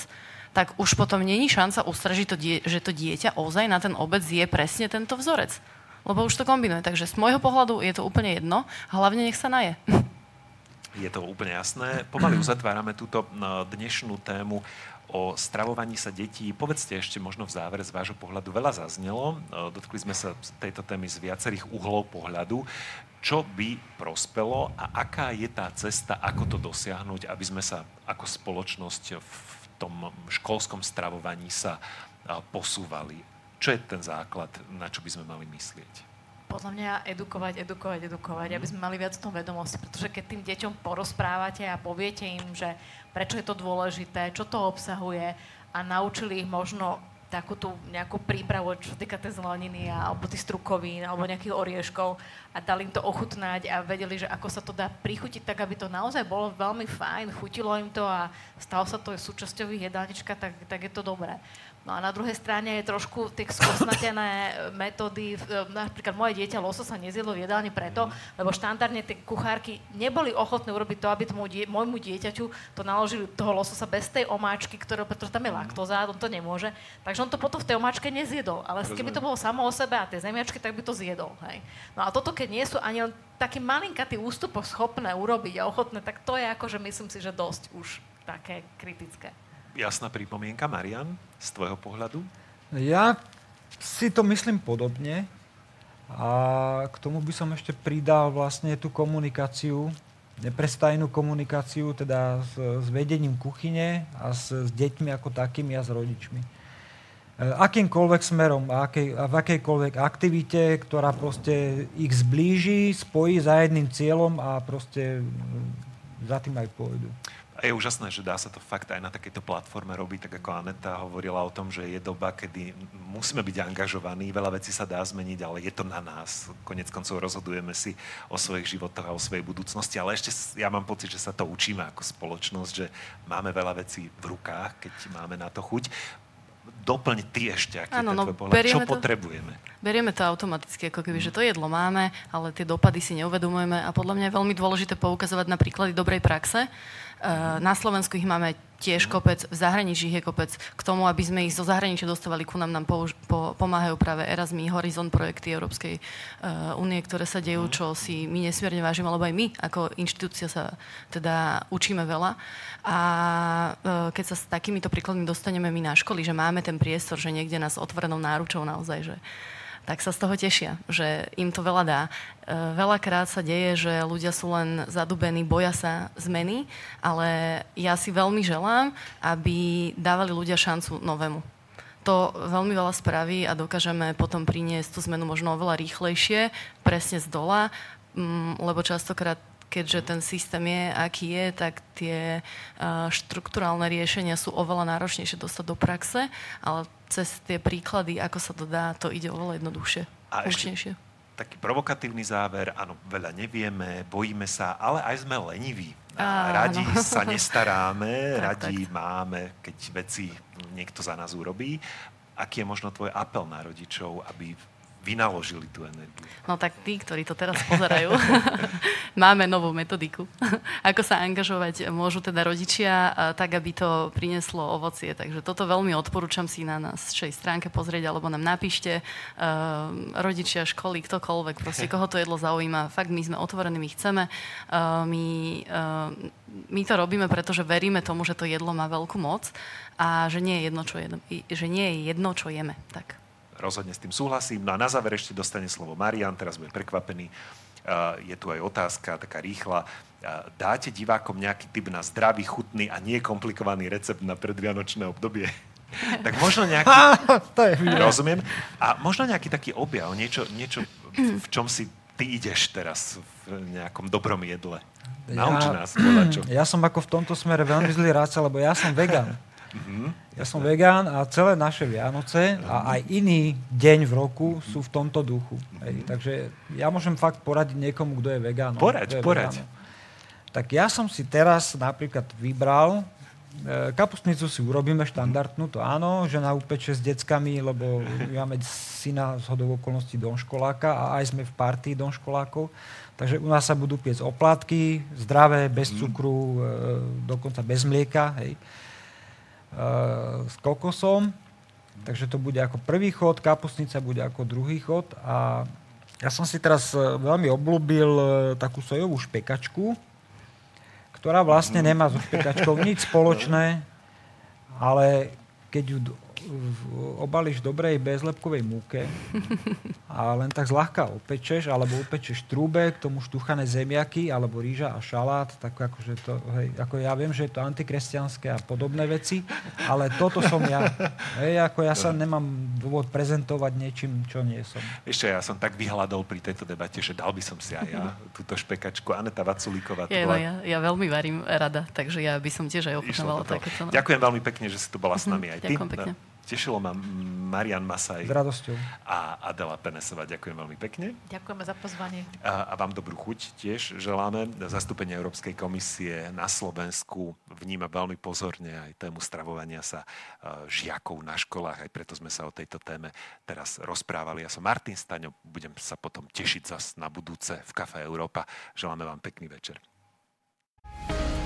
tak už potom není šanca ustražiť, to die- že to dieťa ozaj na ten obec je presne tento vzorec. Lebo už to kombinuje. Takže z môjho pohľadu je to úplne jedno. Hlavne nech sa naje. Je to úplne jasné. Pomaly uzatvárame túto no, dnešnú tému o stravovaní sa detí. Povedzte ešte možno v závere z vášho pohľadu. Veľa zaznelo. E, dotkli sme sa tejto témy z viacerých uhlov pohľadu. Čo by prospelo a aká je tá cesta, ako to dosiahnuť, aby sme sa ako spoločnosť v tom školskom stravovaní sa posúvali? Čo je ten základ, na čo by sme mali myslieť? Podľa mňa edukovať, edukovať, edukovať, aby sme mali viac tom vedomosti, pretože keď tým deťom porozprávate a poviete im, že prečo je to dôležité, čo to obsahuje a naučili ich možno takú tú nejakú prípravu, čo týka tej zeleniny alebo tých strukovín alebo nejakých orieškov a dali im to ochutnať a vedeli, že ako sa to dá prichutiť tak, aby to naozaj bolo veľmi fajn, chutilo im to a stalo sa to súčasťou ich jedálnička, tak, tak je to dobré. No a na druhej strane je trošku tie skosnatené metódy. Napríklad moje dieťa lososa nezjedlo v jedálni preto, lebo štandardne tie kuchárky neboli ochotné urobiť to, aby tomu die, môjmu dieťaťu to naložili toho lososa bez tej omáčky, ktoré, pretože tam je laktóza, on to nemôže. Takže on to potom v tej omáčke nezjedol. Ale keby to bolo samo o sebe a tie zemiačky, tak by to zjedol. Hej. No a toto, keď nie sú ani len taký malinkatý ústupok schopné urobiť a ochotné, tak to je akože myslím si, že dosť už také kritické jasná pripomienka. Marian, z tvojho pohľadu? Ja si to myslím podobne. A k tomu by som ešte pridal vlastne tú komunikáciu, neprestajnú komunikáciu, teda s, s vedením kuchyne a s, s deťmi ako takými a s rodičmi. E, akýmkoľvek smerom a, akej, a v akejkoľvek aktivite, ktorá proste ich zblíži, spojí za jedným cieľom a proste za tým aj pôjdu. A je úžasné, že dá sa to fakt aj na takejto platforme robiť, tak ako Aneta hovorila o tom, že je doba, kedy musíme byť angažovaní, veľa vecí sa dá zmeniť, ale je to na nás. Konec koncov rozhodujeme si o svojich životoch a o svojej budúcnosti, ale ešte ja mám pocit, že sa to učíme ako spoločnosť, že máme veľa vecí v rukách, keď máme na to chuť doplň ty ešte, aký ano, je no, pohľad. Čo to, potrebujeme? Berieme to automaticky, ako keby, mm. že to jedlo máme, ale tie dopady si neuvedomujeme a podľa mňa je veľmi dôležité poukazovať na príklady dobrej praxe. Uh, na Slovensku ich máme tiež kopec, v zahraničí je kopec. K tomu, aby sme ich zo zahraničia dostávali ku nám, nám použ- po, pomáhajú práve Erasmus, Horizon projekty Európskej uh, únie, ktoré sa dejú, mhm. čo si my nesmierne vážime, lebo aj my ako inštitúcia sa teda učíme veľa. A uh, keď sa s takýmito príkladmi dostaneme my na školy, že máme ten priestor, že niekde nás otvorenou náručou naozaj, že tak sa z toho tešia, že im to veľa dá. E, veľakrát sa deje, že ľudia sú len zadubení, boja sa zmeny, ale ja si veľmi želám, aby dávali ľudia šancu novému. To veľmi veľa spraví a dokážeme potom priniesť tú zmenu možno oveľa rýchlejšie, presne z dola, mm, lebo častokrát keďže ten systém je, aký je, tak tie štruktúrálne riešenia sú oveľa náročnejšie dostať do praxe, ale cez tie príklady, ako sa to dá, to ide oveľa jednoduchšie. A ešte taký provokatívny záver, áno, veľa nevieme, bojíme sa, ale aj sme leniví. A radi no. sa nestaráme, tak, radi tak. máme, keď veci niekto za nás urobí. Aký je možno tvoj apel na rodičov, aby vynaložili tú energiu? No tak tí, ktorí to teraz pozerajú, máme novú metodiku. Ako sa angažovať môžu teda rodičia, tak aby to prinieslo ovocie. Takže toto veľmi odporúčam si na našej stránke pozrieť, alebo nám napíšte rodičia, školy, ktokoľvek, proste koho to jedlo zaujíma. Fakt, my sme otvorení, my chceme. My, my to robíme, pretože veríme tomu, že to jedlo má veľkú moc a že nie je jedno, čo, jedno, že nie je jedno, čo jeme. Tak rozhodne s tým súhlasím. No a na záver ešte dostane slovo Marian, teraz bude prekvapený. Je tu aj otázka, taká rýchla. Dáte divákom nejaký typ na zdravý, chutný a nie komplikovaný recept na predvianočné obdobie? tak možno nejaký... to je rozumiem. A možno nejaký taký objav, niečo, niečo v čom si ty ideš teraz v nejakom dobrom jedle. Nauč ja, nás, čo. Ja som ako v tomto smere veľmi zlý ráca, lebo ja som vegán. Mm-hmm. Ja som vegán a celé naše Vianoce a aj iný deň v roku sú v tomto duchu. Hej, takže ja môžem fakt poradiť niekomu, kto je vegán. Poraď, poraď. Tak ja som si teraz napríklad vybral, e, kapustnicu si urobíme štandardnú, to áno, žena upeče s deckami, lebo máme syna z hodov okolností donškoláka a aj sme v partii donškolákov. Takže u nás sa budú piec oplatky, zdravé, bez mhm. cukru, e, dokonca bez mlieka. Hej. Eh, s kokosom. Takže to bude ako prvý chod, kapustnica bude ako druhý chod. A ja som si teraz eh, veľmi oblúbil eh, takú sojovú špekačku, ktorá vlastne nemá so špekačkou nič spoločné, ale keď ju obališ dobrej bezlepkovej múke a len tak zľahka opečeš, alebo upečeš trúbe, k tomu štuchané zemiaky, alebo rýža a šalát, tak akože to, hej, ako ja viem, že je to antikresťanské a podobné veci, ale toto som ja. Hej, ako ja sa nemám dôvod prezentovať niečím, čo nie som. Ešte ja som tak vyhľadol pri tejto debate, že dal by som si aj ja túto špekačku. Aneta Vaculíková. Ja, bola... ja, ja veľmi varím rada, takže ja by som tiež aj ochutnávala takéto. Ďakujem veľmi pekne, že si tu bola s nami aj ty. Ďakujem pekne. Tešilo ma Marian Masaj. S radosťou. A Adela Penesová. Ďakujem veľmi pekne. Ďakujeme za pozvanie. A, a vám dobrú chuť tiež želáme. Zastúpenie Európskej komisie na Slovensku vníma veľmi pozorne aj tému stravovania sa žiakov na školách. Aj preto sme sa o tejto téme teraz rozprávali. Ja som Martin Staňo. Budem sa potom tešiť zas na budúce v Kafe Európa. Želáme vám pekný večer. thank you